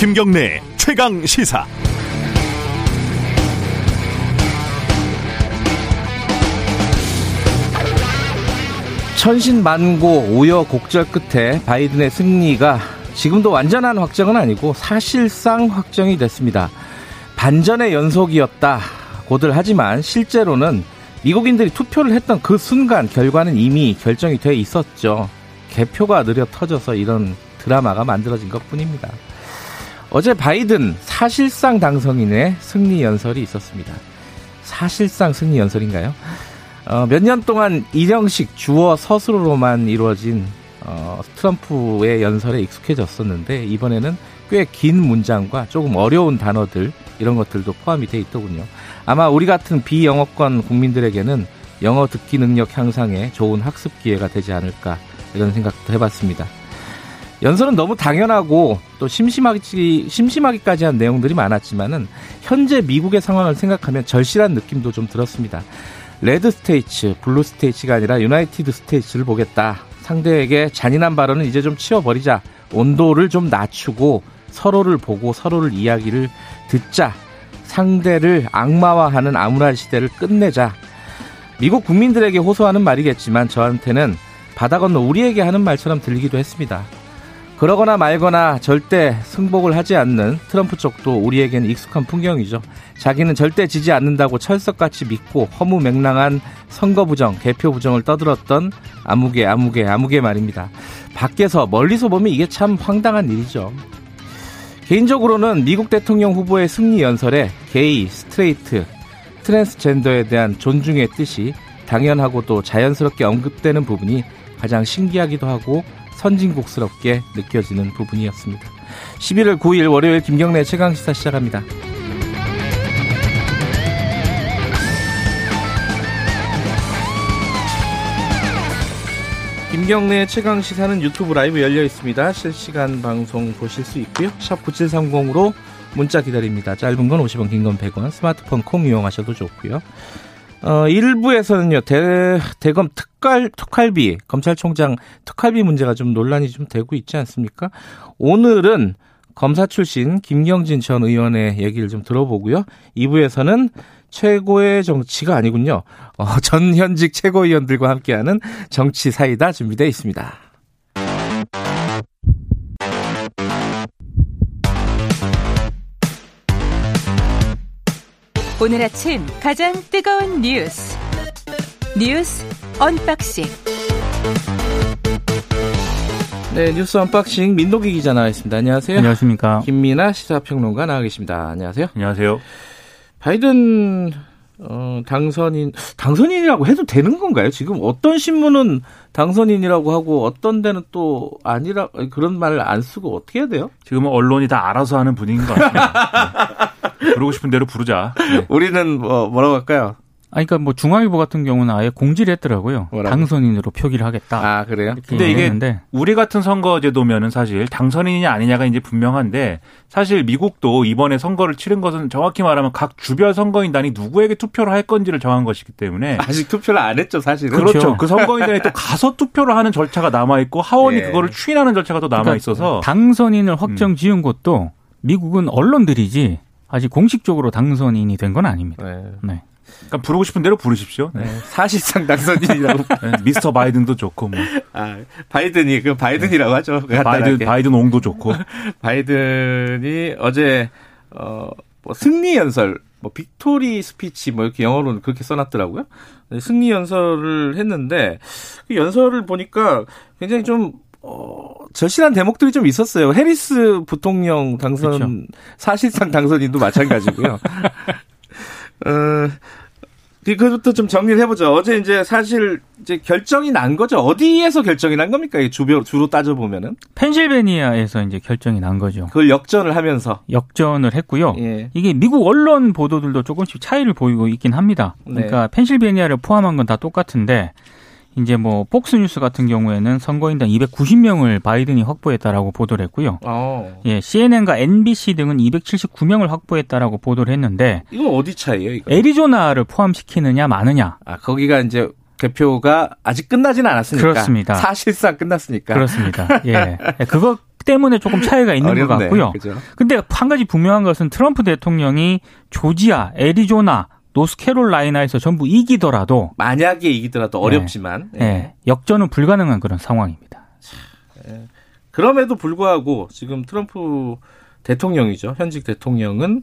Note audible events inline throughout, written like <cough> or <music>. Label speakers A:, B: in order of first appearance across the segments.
A: 김경래 최강 시사.
B: 천신만고 우여곡절 끝에 바이든의 승리가 지금도 완전한 확정은 아니고 사실상 확정이 됐습니다. 반전의 연속이었다고들 하지만 실제로는 미국인들이 투표를 했던 그 순간 결과는 이미 결정이 돼 있었죠. 개표가 느려 터져서 이런 드라마가 만들어진 것 뿐입니다. 어제 바이든 사실상 당선인의 승리 연설이 있었습니다. 사실상 승리 연설인가요? 어, 몇 년 동안 일형식 주어 서술로만 이루어진 어, 트럼프의 연설에 익숙해졌었는데 이번에는 꽤 긴 문장과 조금 어려운 단어들 이런 것들도 포함이 돼 있더군요. 아마 우리 같은 비영어권 국민들에게는 영어 듣기 능력 향상에 좋은 학습 기회가 되지 않을까 이런 생각도 해봤습니다. 연설은 너무 당연하고 또 심심하기, 심심하기까지 한 내용들이 많았지만은 현재 미국의 상황을 생각하면 절실한 느낌도 좀 들었습니다. Red States, Blue States가 아니라 United States를 보겠다. 상대에게 잔인한 발언은 이제 좀 치워버리자. 온도를 좀 낮추고 서로를 보고 서로를 이야기를 듣자. 상대를 악마화하는 암울한 시대를 끝내자. 미국 국민들에게 호소하는 말이겠지만 저한테는 바다 건너 우리에게 하는 말처럼 들리기도 했습니다. 그러거나 말거나 절대 승복을 하지 않는 트럼프 쪽도 우리에겐 익숙한 풍경이죠. 자기는 절대 지지 않는다고 철석같이 믿고 허무맹랑한 선거 부정, 개표 부정을 떠들었던 아무개, 아무개, 아무개 말입니다. 밖에서 멀리서 보면 이게 참 황당한 일이죠. 개인적으로는 미국 대통령 후보의 승리 연설에 게이, straight, 트랜스젠더에 대한 존중의 뜻이 당연하고도 자연스럽게 언급되는 부분이 가장 신기하기도 하고 선진국스럽게 느껴지는 부분이었습니다. 11월 9일 월요일 김경래 최강시사 시작합니다. 김경래 최강 시사는 유튜브 라이브 열려 있습니다. 실시간 방송 보실 수 있고요. 샵 9730으로 문자 기다립니다. 짧은 건 50원, 긴 건 100원. 스마트폰 콩 이용하셔도 좋고요. 어, 일부에서는요, 대, 대검 특갈, 특활비, 검찰총장 특활비 문제가 좀 논란이 좀 되고 있지 않습니까? 오늘은 검사 출신 김경진 전 의원의 얘기를 좀 들어보고요. 2부에서는 최고의 정치가 아니군요. 어, <laughs> 전 현직 최고위원들과 함께하는 정치 사이다 준비되어 있습니다.
C: 오늘 아침 가장 뜨거운 뉴스 뉴스 unboxing
B: 네 뉴스 언박싱 민동기 기자 나와 있습니다. 안녕하세요.
D: 안녕하십니까.
B: 김민하 시사평론가 나와 계십니다. 안녕하세요.
D: 안녕하세요.
B: 바이든 어, 당선인 당선인이라고 해도 되는 건가요? 지금 어떤 신문은 당선인이라고 하고 어떤 데는 또 아니라 그런 말을 안 쓰고 어떻게 해야 돼요?
D: 지금은 언론이 다 알아서 하는 분위기인 것 같습니다. 네. <laughs> 부르고 싶은 대로 부르자.
B: 네. 우리는 뭐 뭐라고 할까요?
E: 아니, 그러니까 뭐 중앙일보 같은 경우는 아예 공지를 했더라고요. 뭐라고? 당선인으로 표기를 하겠다.
B: 아, 그래요?
D: 근데 이게 했는데. 우리 같은 선거제도면은 사실 당선인이냐 아니냐가 이제 분명한데 사실 미국도 이번에 선거를 치른 것은 정확히 말하면 각 주별 선거인단이 누구에게 투표를 할 건지를 정한 것이기 때문에
B: 아직 투표를 안 했죠, 사실은.
D: 그렇죠. 그렇죠. 그 선거인단이 또 가서 투표를 하는 절차가 남아 있고 하원이 예. 그거를 추인하는 절차가 또 남아 있어서
E: 그러니까 당선인을 확정 지은 것도 미국은 언론들이지 아직 공식적으로 당선인이 된 건 아닙니다. 네.
D: 네. 그러니까 부르고 싶은 대로 부르십시오. 네.
B: 사실상 당선인이라고. <laughs>
D: 네, 미스터 바이든도 좋고 뭐.
B: 아, 바이든이 그 바이든이라고 하죠.
D: 네, 바이든 바이든 옹도 좋고. <laughs>
B: 바이든이 어제 어 뭐 승리 연설 뭐 victory speech 뭐 이렇게 영어로는 그렇게 써놨더라고요. 승리 연설을 했는데 그 연설을 보니까 굉장히 좀 어, 절실한 대목들이 좀 있었어요. 해리스 부통령 당선 그렇죠. 사실상 당선인도 마찬가지고요. <laughs> 어, 그것부터 좀 정리를 해보죠. 어제 이제 사실 이제 결정이 난 거죠. 어디에서 결정이 난 겁니까? 주로, 주로 따져보면은.
E: 펜실베니아에서 이제 결정이 난 거죠.
B: 그걸 역전을 하면서.
E: 역전을 했고요. 예. 이게 미국 언론 보도들도 조금씩 차이를 보이고 있긴 합니다. 그러니까 네. 펜실베니아를 포함한 건 다 똑같은데 이제 뭐 폭스 뉴스 같은 경우에는 선거인단 290명을 바이든이 확보했다라고 보도를 했고요. 오. 어. 예, CNN과 NBC 등은 279명을 확보했다라고 보도를 했는데
B: 이건 어디 차이예요? 이거?
E: 애리조나를 포함시키느냐 마느냐.
B: 아 거기가 이제 개표가 아직 끝나지는 않았으니까.
E: 그렇습니다.
B: 사실상 끝났으니까.
E: 그렇습니다. <laughs> 예. 그거 때문에 조금 차이가 있는 어렵네, 것 같고요. 그죠? 근데 한 가지 분명한 것은 트럼프 대통령이 조지아, 애리조나, 노스캐롤라이나에서 전부 이기더라도
B: 만약에 이기더라도 어렵지만
E: 네, 네. 역전은 불가능한 그런 상황입니다.
B: 네. 그럼에도 불구하고 지금 트럼프 대통령이죠. 현직 대통령은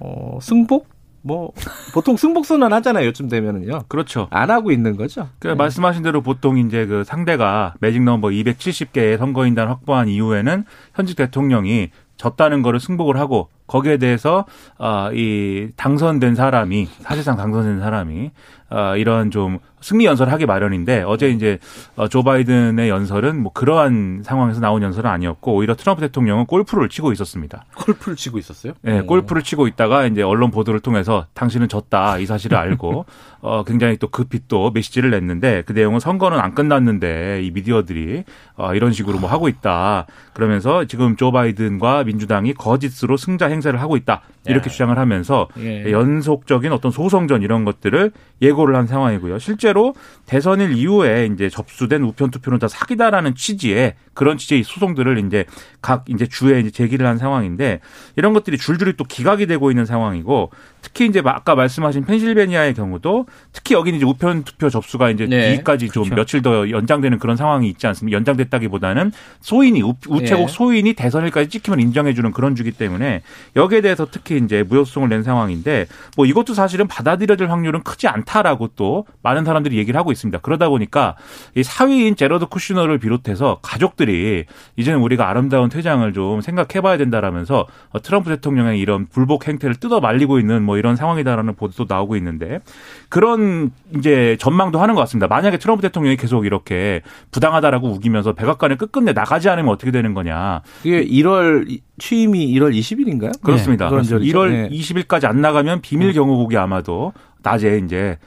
B: 어, 승복 뭐 보통 승복 선언 하잖아요. 요즘 되면은요.
D: 그렇죠.
B: 안 하고 있는 거죠.
D: 그 네. 말씀하신 대로 보통 이제 그 상대가 매직 넘버 270개의 선거인단 확보한 이후에는 현직 대통령이 졌다는 거를 승복을 하고 거기에 대해서 어이 당선된 사람이 사실상 당선된 사람이 어 이런 좀 승리 연설을 하기 마련인데 어제 이제 어, 조 바이든의 연설은 뭐 그러한 상황에서 나온 연설은 아니었고 오히려 트럼프 대통령은 골프를 치고 있었습니다.
B: 골프를 치고 있었어요?
D: 네, 골프를 치고 있다가 이제 언론 보도를 통해서 당신은 졌다 이 사실을 알고 <laughs> 어 굉장히 또 급히 또 메시지를 냈는데 그 내용은 선거는 안 끝났는데 이 미디어들이 어 이런 식으로 뭐 하고 있다 그러면서 지금 조 바이든과 민주당이 거짓으로 승자 행 세를 하고 있다 이렇게 예. 주장을 하면서 예. 연속적인 어떤 소송전 이런 것들을 예고를 한 상황이고요. 실제로 대선일 이후에 이제 접수된 우편 투표는 다 사기다라는 취지의 그런 취지의 소송들을 이제 각 이제 주에 이제 제기를 한 상황인데 이런 것들이 줄줄이 또 기각이 되고 있는 상황이고 특히 이제 아까 말씀하신 펜실베니아의 경우도 특히 여기는 이제 우편 투표 접수가 이제 네. 뒤까지 좀 그렇죠. 며칠 더 연장되는 그런 상황이 있지 않습니까? 연장됐다기보다는 소인이 우체국 네. 소인이 대선일까지 찍히면 인정해주는 그런 주기 때문에 여기에 대해서 특히 이제 무효소송을 낸 상황인데 뭐 이것도 사실은 받아들여질 확률은 크지 않다라고 또 많은 사람들이 얘기를 하고 있습니다. 그러다 보니까 이 사위인 제러드 쿠슈너를 비롯해서 가족들이 이제는 우리가 아름다운 퇴장을 좀 생각해봐야 된다라면서 트럼프 대통령의 이런 불복 행태를 뜯어 말리고 있는 뭐 이런 상황이다라는 보도도 나오고 있는데 그런 이제 전망도 하는 것 같습니다. 만약에 트럼프 대통령이 계속 이렇게 부당하다라고 우기면서 백악관에 끝끝내 나가지 않으면 어떻게 되는 거냐.
B: 이게 1월 취임이 1월 20일인가요?
D: 그렇습니다. 네, 1월 네. 20일까지 안 나가면 비밀 네. 경호국이 아마도 낮에 이제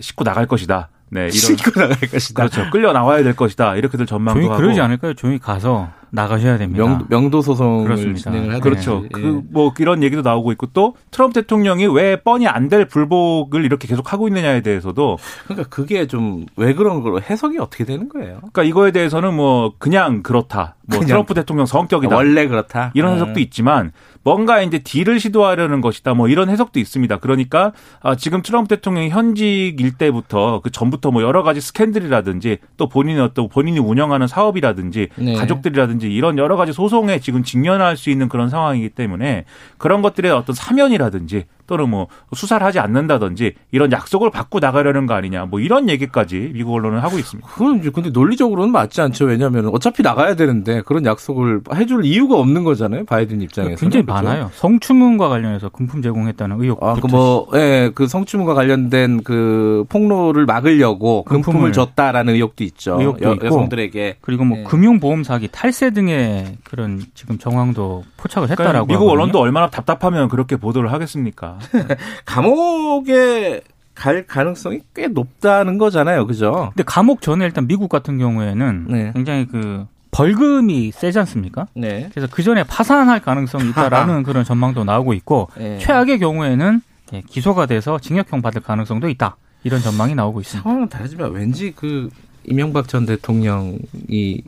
D: 싣고 나갈 것이다.
B: 네, 싣고 나갈 것이다.
D: 그렇죠. 끌려 나와야 될 것이다. 이렇게들 전망도
E: 조용히 하고. 그러지 않을까요? 조용히 가서 나가셔야 됩니다.
B: 명, 명도 소송을 그렇습니다. 진행을 하죠.
D: 그렇죠. 예. 그뭐 이런 얘기도 나오고 있고 또 트럼프 대통령이 왜 뻔히 안 될 불복을 이렇게 계속 하고 있느냐에 대해서도
B: 그러니까 그게 좀 왜 그런 걸로 해석이 어떻게 되는 거예요?
D: 그러니까 이거에 대해서는 뭐 그냥 그렇다. 뭐 그냥 트럼프 대통령 성격이다.
B: 원래 그렇다.
D: 이런 네. 해석도 있지만 뭔가 이제 deal을 시도하려는 것이다. 뭐 이런 해석도 있습니다. 그러니까 아, 지금 트럼프 대통령이 현직일 때부터 그 전부터 뭐 여러 가지 스캔들이라든지 또 본인의 어떤 본인이 운영하는 사업이라든지 네. 가족들이라든지 이런 여러 가지 소송에 지금 직면할 수 있는 그런 상황이기 때문에 그런 것들의 어떤 사면이라든지 또는 뭐 수사를 하지 않는다든지 이런 약속을 받고 나가려는 거 아니냐 뭐 이런 얘기까지 미국 언론은 하고 있습니다.
B: 그건 근데 논리적으로는 맞지 않죠. 왜냐하면 어차피 나가야 되는데 그런 약속을 해줄 이유가 없는 거잖아요. 바이든 입장에서
E: 굉장히 그렇죠? 많아요. 성추문과 관련해서 금품 제공했다는 의혹.
B: 아, 그 뭐 예, 그 성추문과 관련된 그 폭로를 막으려고 금품을, 금품을 줬다라는 의혹도 있죠. 의혹도 여, 있고, 여성들에게
E: 그리고 뭐 예. 금융보험 사기 탈세 등의 그런 지금 정황도 포착을 했다라고. 그러니까
D: 미국 하거든요. 언론도 얼마나 답답하면 그렇게 보도를 하겠습니까? <laughs>
B: 감옥에 갈 가능성이 꽤 높다는 거잖아요. 그죠?
E: 근데 감옥 전에 일단 미국 같은 경우에는 네. 굉장히 그 벌금이 세지 않습니까? 네. 그래서 그 전에 파산할 가능성이 있다라는 <laughs> 그런 전망도 나오고 있고 네. 최악의 경우에는 예, 기소가 돼서 징역형 받을 가능성도 있다. 이런 전망이 나오고 있습니다.
B: 상황은 다르지만 왠지 그 이명박 전 대통령이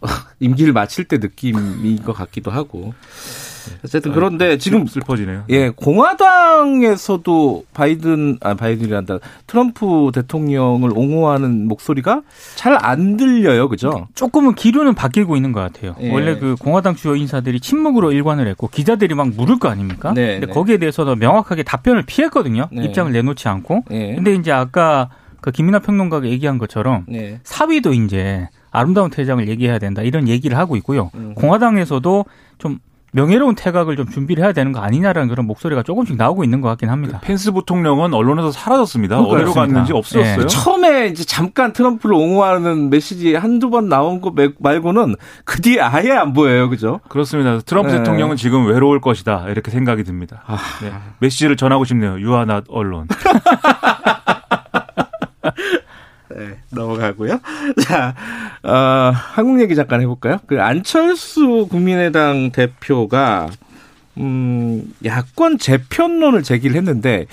B: <laughs> 임기를 마칠 때 느낌인 것 같기도 하고 어쨌든 그런데 지금
D: 슬퍼지네요.
B: 예, 공화당에서도 바이든 아 바이든이란다 트럼프 대통령을 옹호하는 목소리가 잘 안 들려요, 그죠?
E: 조금은 기류는 바뀌고 있는 것 같아요. 예. 원래 그 공화당 주요 인사들이 침묵으로 일관을 했고 기자들이 막 물을 거 아닙니까? 네, 근데 네. 거기에 대해서도 명확하게 답변을 피했거든요. 네. 입장을 내놓지 않고. 네. 근데 이제 아까 그 김민하 평론가가 얘기한 것처럼 네. 사위도 이제 아름다운 퇴장을 얘기해야 된다 이런 얘기를 하고 있고요. 음. 공화당에서도 좀 명예로운 퇴각을 좀 준비를 해야 되는 거 아니냐라는 그런 목소리가 조금씩 나오고 있는 것 같긴 합니다.
D: 그 펜스 부통령은 언론에서 사라졌습니다. 어디로 갔는지 없었어요. 네.
B: 처음에 이제 잠깐 트럼프를 옹호하는 메시지 한두 번 나온 거 말고는 그 뒤에 아예 안 보여요. 그죠?
D: 그렇습니다. 트럼프 네. 대통령은 지금 외로울 것이다. 이렇게 생각이 듭니다. 아... 네. 메시지를 전하고 싶네요. 유아나 언론. <laughs>
B: 네, 넘어가고요. <laughs> 자, 어, 한국 얘기 잠깐 해볼까요? 그 안철수 국민의당 대표가 음, 야권 재편론을 제기를 했는데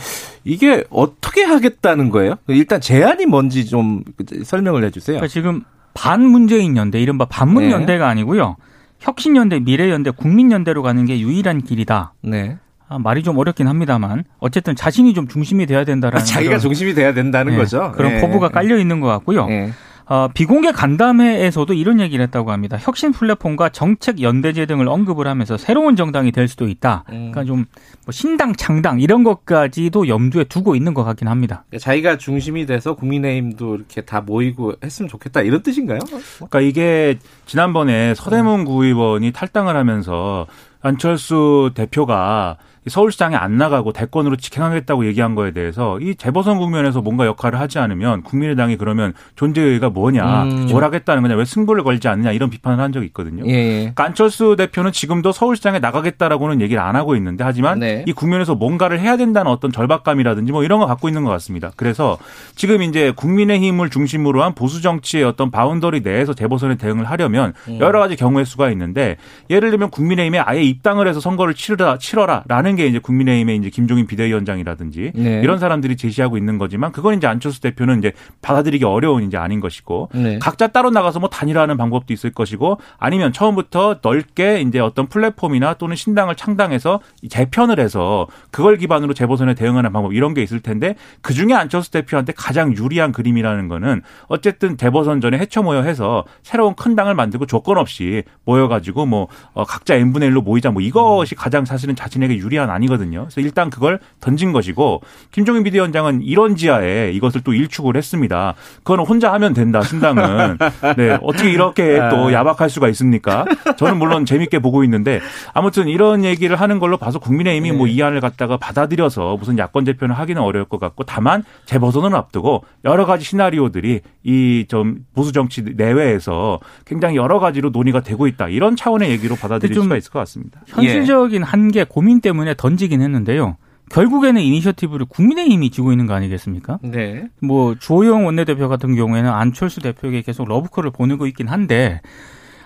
B: 이게 어떻게 하겠다는 거예요? 일단 제안이 뭔지 좀 설명을 해주세요.
E: 그러니까 지금 반문재인 연대, 이른바 반문 연대가 네. 아니고요. 혁신연대, 미래연대, 국민연대로 가는 게 유일한 길이다.
B: 네.
E: 아, 말이 좀 어렵긴 합니다만 어쨌든 자신이 좀 중심이 돼야 된다라는 아,
B: 자기가 그런, 중심이 돼야 된다는
E: 네,
B: 거죠.
E: 그런 네. 포부가 깔려 있는 것 같고요. 네. 어, 비공개 간담회에서도 이런 얘기를 했다고 합니다. 혁신 플랫폼과 정책 연대제 등을 언급을 하면서 새로운 정당이 될 수도 있다. 음. 그러니까 좀 뭐 신당 창당 이런 것까지도 염두에 두고 있는 것 같긴 합니다.
B: 그러니까 자기가 중심이 돼서 국민의힘도 이렇게 다 모이고 했으면 좋겠다 이런 뜻인가요?
D: 그러니까 이게 지난번에 서대문 구의원이 탈당을 하면서 안철수 대표가 서울시장에 안 나가고 대권으로 직행하겠다고 얘기한 거에 대해서 이 재보선 국면에서 뭔가 역할을 하지 않으면 국민의당이 그러면 존재의가 뭐냐, 음. 뭘 하겠다는 거냐, 왜 승부를 걸지 않느냐 이런 비판을 한 적이 있거든요. 예. 예. 안철수 대표는 지금도 서울시장에 나가겠다라고는 얘기를 안 하고 있는데 하지만 네. 이 국면에서 뭔가를 해야 된다는 어떤 절박감이라든지 뭐 이런 거 갖고 있는 것 같습니다. 그래서 지금 이제 국민의힘을 중심으로 한 보수 정치의 어떤 boundary 내에서 재보선에 대응을 하려면 음. 여러 가지 경우의 수가 있는데 예를 들면 국민의힘에 아예 입당을 해서 선거를 치르라 치러라라는 게 이제 국민의힘의 이제 김종인 비대위원장이라든지 네. 이런 사람들이 제시하고 있는 거지만 그건 이제 안철수 대표는 이제 받아들이기 어려운 이제 아닌 것이고 네. 각자 따로 나가서 뭐 단일화하는 방법도 있을 것이고 아니면 처음부터 넓게 이제 어떤 플랫폼이나 또는 신당을 창당해서 재편을 해서 그걸 기반으로 재보선에 대응하는 방법 이런 게 있을 텐데 그 중에 안철수 대표한테 가장 유리한 그림이라는 거는 어쨌든 재보선 전에 해쳐 모여 해서 새로운 큰 당을 만들고 조건 없이 모여가지고 뭐 어, 각자 n 분의 1로 모이자 뭐 이것이 가장 사실은 자신에게 유리한 사안 아니거든요. 그래서 일단 그걸 던진 것이고 김종인 비대위원장은 이런 지하에 이것을 또 일축을 했습니다. 그거는 혼자 하면 된다. 신당은 네 어떻게 이렇게 또 아. 야박할 수가 있습니까? 저는 물론 재밌게 보고 있는데 아무튼 이런 얘기를 하는 걸로 봐서 국민의힘이 뭐 네. 뭐이 안을 갖다가 받아들여서 무슨 야권 재편을 하기는 어려울 것 같고 다만 재보선을 앞두고 여러 가지 시나리오들이 이 좀 보수 정치 내외에서 굉장히 여러 가지로 논의가 되고 있다 이런 차원의 얘기로 받아들일 수가 있을 것 같습니다.
E: 현실적인 예. 한계 고민 때문에 던지긴 했는데요. 결국에는 이니셔티브를 국민의힘이 지고 있는 거 아니겠습니까? 네. 뭐 주호영 원내대표 같은 경우에는 안철수 대표에게 계속 러브콜을 보내고 있긴 한데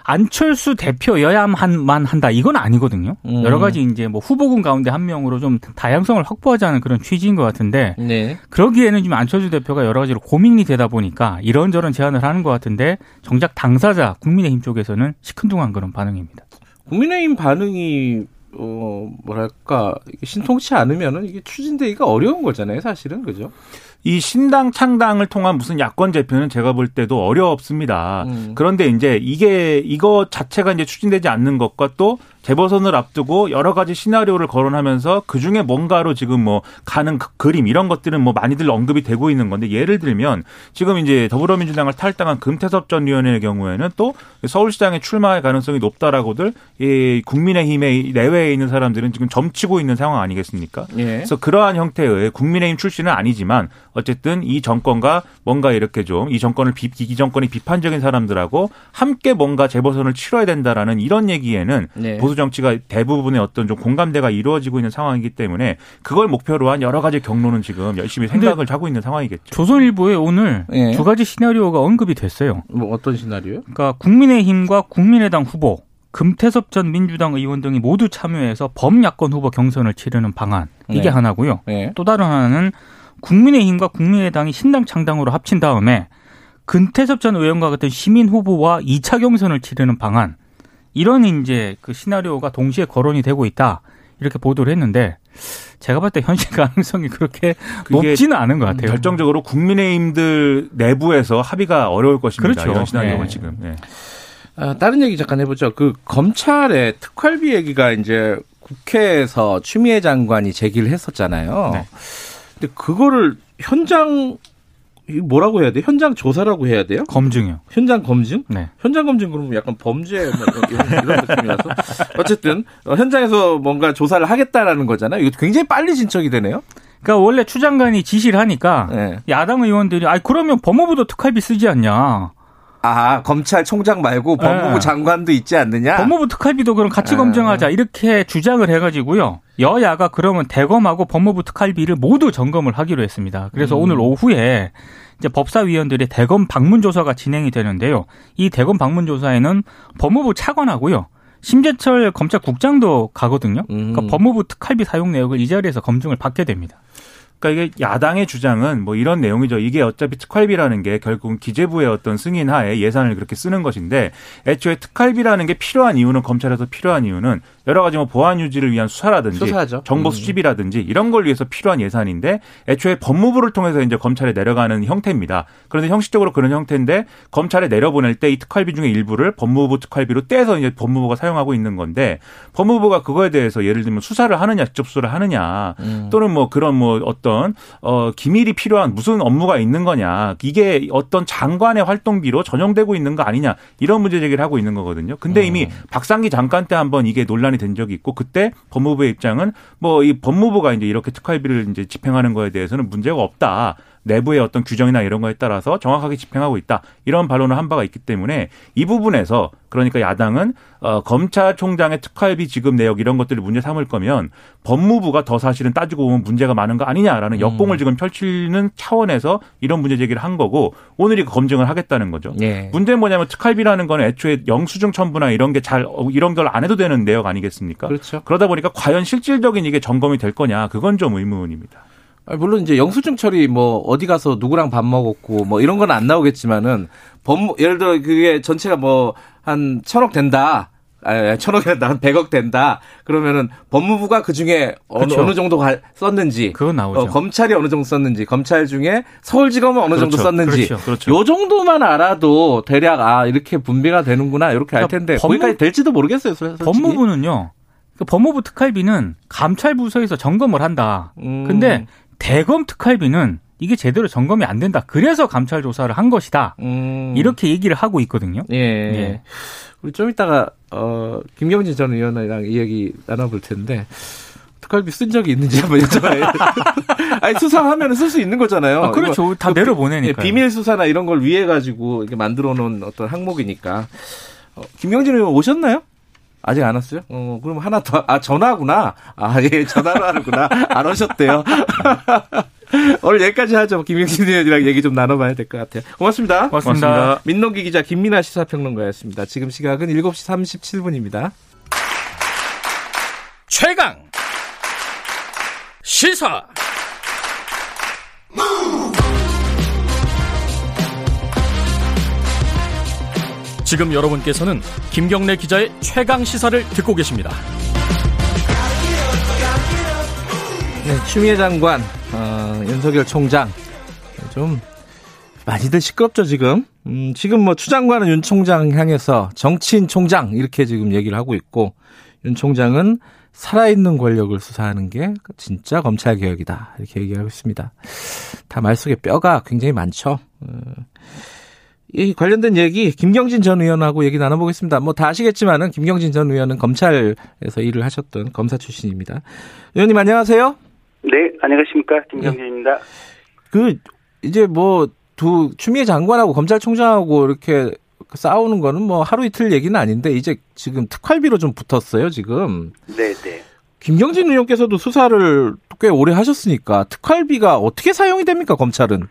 E: 안철수 대표여야만 한다 이건 아니거든요. 음. 여러 가지 이제 뭐 후보군 가운데 한 명으로 좀 다양성을 확보하자는 그런 취지인 것 같은데 네. 그러기에는 지금 안철수 대표가 여러 가지로 고민이 되다 보니까 이런저런 제안을 하는 것 같은데 정작 당사자 국민의힘 쪽에서는 시큰둥한 그런 반응입니다.
B: 국민의힘 반응이 어, 뭐랄까, 신통치 않으면은 이게 추진되기가 어려운 거잖아요, 사실은. 그죠?
D: 이 신당 창당을 통한 무슨 야권 재편은 제가 볼 때도 어렵습니다. 음. 그런데 이제 이게 이거 자체가 이제 추진되지 않는 것과 또 재보선을 앞두고 여러 가지 시나리오를 거론하면서 그 중에 뭔가로 지금 뭐 가는 그 그림 이런 것들은 뭐 많이들 언급이 되고 있는 건데 예를 들면 지금 이제 더불어민주당을 탈당한 금태섭 전 의원의 경우에는 또 서울시장에 출마할 가능성이 높다라고들 이 국민의힘의 내외에 있는 사람들은 지금 점치고 있는 상황 아니겠습니까? 예. 그래서 그러한 형태의 국민의힘 출신은 아니지만 어쨌든 이 정권과 뭔가 이렇게 좀 이 정권을 비, 이 정권이 비판적인 사람들하고 함께 뭔가 재보선을 치러야 된다라는 이런 얘기에는 네. 보수 정치가 대부분의 어떤 좀 공감대가 이루어지고 있는 상황이기 때문에 그걸 목표로 한 여러 가지 경로는 지금 열심히 생각을 하고 있는 상황이겠죠.
E: 조선일보에 오늘 네. 두 가지 시나리오가 언급이 됐어요.
B: 뭐 어떤 시나리오요?
E: 그러니까 국민의힘과 국민의당 후보 금태섭 전 민주당 의원 등이 모두 참여해서 범야권 후보 경선을 치르는 방안 이게 네. 하나고요. 네. 또 다른 하나는 국민의힘과 국민의당이 신당 창당으로 합친 다음에 근태섭 전 의원과 같은 시민 후보와 2차 경선을 치르는 방안 이런 이제 그 시나리오가 동시에 거론이 되고 있다 이렇게 보도를 했는데 제가 봤을 때 현실 <laughs> 가능성이 그렇게 높지는 않은 것 같아요.
D: 결정적으로 국민의힘들 내부에서 합의가 어려울 것입니다. 그렇죠. 이런 시나리오가 네. 지금. 네.
B: 아, 다른 얘기 잠깐 해보죠. 그 검찰의 특활비 얘기가 이제 국회에서 추미애 장관이 제기를 했었잖아요. 네. 근데 그거를 현장 뭐라고 해야 돼? 현장 조사라고 해야 돼요?
E: 검증이요.
B: 현장 검증? 네. 현장 검증 그러면 약간 범죄 뭐 이런, 이런 느낌이라서 어쨌든 어, 현장에서 뭔가 조사를 하겠다라는 거잖아요. 이거 굉장히 빨리 진척이 되네요.
E: 그러니까 원래 추 장관이 지시를 하니까 네. 야당 의원들이 아 그러면 법무부도 특활비 쓰지 않냐.
B: 아, 검찰총장 말고 법무부 네. 장관도 있지 않느냐?
E: 법무부 특활비도 그럼 같이 네. 검증하자. 이렇게 주장을 해가지고요. 여야가 그러면 대검하고 법무부 특활비를 모두 점검을 하기로 했습니다. 그래서 음. 오늘 오후에 이제 법사위원들의 대검 방문 조사가 진행이 되는데요. 이 대검 방문 조사에는 법무부 차관하고요. 심재철 검찰국장도 가거든요. 그러니까 음. 법무부 특활비 사용 내역을 이 자리에서 검증을 받게 됩니다.
D: 그러니까 이게 야당의 주장은 뭐 이런 내용이죠. 이게 어차피 특활비라는 게 결국은 기재부의 어떤 승인 하에 예산을 그렇게 쓰는 것인데 애초에 특활비라는 게 필요한 이유는 검찰에서 필요한 이유는 여러 가지 뭐 보안 유지를 위한 수사라든지 수사죠. 정보 음. 수집이라든지 이런 걸 위해서 필요한 예산인데 애초에 법무부를 통해서 이제 검찰에 내려가는 형태입니다. 그런데 형식적으로 그런 형태인데 검찰에 내려보낼 때 이 특활비 중에 일부를 법무부 특활비로 떼서 이제 법무부가 사용하고 있는 건데 법무부가 그거에 대해서 예를 들면 수사를 하느냐 직접 수사를 하느냐 음. 또는 뭐 그런 뭐 어떤 어 기밀이 필요한 무슨 업무가 있는 거냐 이게 어떤 장관의 활동비로 전용되고 있는 거 아니냐 이런 문제 제기를 하고 있는 거거든요. 근데 이미 음. 박상기 장관 때 한번 이게 논란 논란이 된 적이 있고 그때 법무부의 입장은 뭐 이 법무부가 이제 이렇게 특활비를 이제 집행하는 거에 대해서는 문제가 없다. 내부의 어떤 규정이나 이런 거에 따라서 정확하게 집행하고 있다. 이런 반론을 한 바가 있기 때문에 이 부분에서 그러니까 야당은 어, 검찰총장의 특활비 지급 내역 이런 것들을 문제 삼을 거면 법무부가 더 사실은 따지고 보면 문제가 많은 거 아니냐라는 음. 역공을 지금 펼치는 차원에서 이런 문제 제기를 한 거고 오늘이 그 검증을 하겠다는 거죠. 예. 문제는 뭐냐면 특활비라는 거는 애초에 영수증 첨부나 이런 게 잘 이런 걸 안 해도 되는 내역 아니겠습니까? 그렇죠. 그러다 보니까 과연 실질적인 이게 점검이 될 거냐 그건 좀 의문입니다.
B: 물론 이제 영수증 처리 뭐 어디 가서 누구랑 밥 먹었고 뭐 이런 건 안 나오겠지만은 법무 예를 들어 그게 전체가 뭐 한 천억 된다. 아, 천억이 된다, 한 백억 된다. 그러면은 법무부가 그 중에 어느, 그렇죠. 어느 정도 썼는지,
E: 그건 나오죠.
B: 어, 검찰이 어느 정도 썼는지, 검찰 중에 서울지검은 어느 그렇죠. 정도 썼는지, 그렇죠. 그렇죠. 요 정도만 알아도 대략 아 이렇게 분배가 되는구나 이렇게 그러니까 알 텐데 법무, 거기까지 될지도 모르겠어요. 솔직히.
E: 법무부는요. 그 법무부 특활비는 감찰 부서에서 점검을 한다. 음. 근데 대검 특활비는 이게 제대로 점검이 안 된다. 그래서 감찰 조사를 한 것이다. 음. 이렇게 얘기를 하고 있거든요. 예. 예.
B: 우리 좀 이따가 어 김경진 전 의원이랑 이야기 나눠볼 텐데 특활비 쓴 적이 있는지 한번 여쭤봐요. <laughs> 아니 수사하면 쓸 수 있는 거잖아요.
E: 아, 그렇죠. 다그 내려보내니까.
B: 예, 비밀 수사나 이런 걸 위해 가지고 이렇게 만들어 놓은 어떤 항목이니까. 어, 김경진 의원 오셨나요? 아직 안 왔어요? 어, 그럼 하나 더, 아, 전화구나. 아, 예, 전화로 하는구나. 안 오셨대요. <laughs> 오늘 여기까지 하죠. 김영진 의원이랑 얘기 좀 나눠봐야 될 것 같아요. 고맙습니다.
E: 고맙습니다. 고맙습니다.
B: 민노기 기자 김민아 시사평론가였습니다. 지금 시각은 7시 37분입니다. 최강 시사 지금 여러분께서는 김경래 기자의 최강 시사를 듣고 계십니다. 네, 추미애 장관, 어, 윤석열 총장 좀 많이들 시끄럽죠 지금. 음, 지금 뭐 추장관은 윤 총장 향해서 정치인 총장 이렇게 지금 얘기를 하고 있고 윤 총장은 살아있는 권력을 수사하는 게 진짜 검찰 개혁이다 이렇게 얘기하고 있습니다. 다 말 속에 뼈가 굉장히 많죠. 어, 이 관련된 얘기 김경진 전 의원하고 얘기 나눠보겠습니다. 뭐 다 아시겠지만은 김경진 전 의원은 검찰에서 일을 하셨던 검사 출신입니다. 의원님 안녕하세요.
F: 네, 안녕하십니까 김경진입니다. 네.
B: 그 이제 뭐 두 추미애 장관하고 검찰총장하고 이렇게 싸우는 거는 뭐 하루 이틀 얘기는 아닌데 이제 지금 특활비로 좀 붙었어요 지금.
F: 네, 네.
B: 김경진 의원께서도 수사를 꽤 오래 하셨으니까 특활비가 어떻게 사용이 됩니까 검찰은?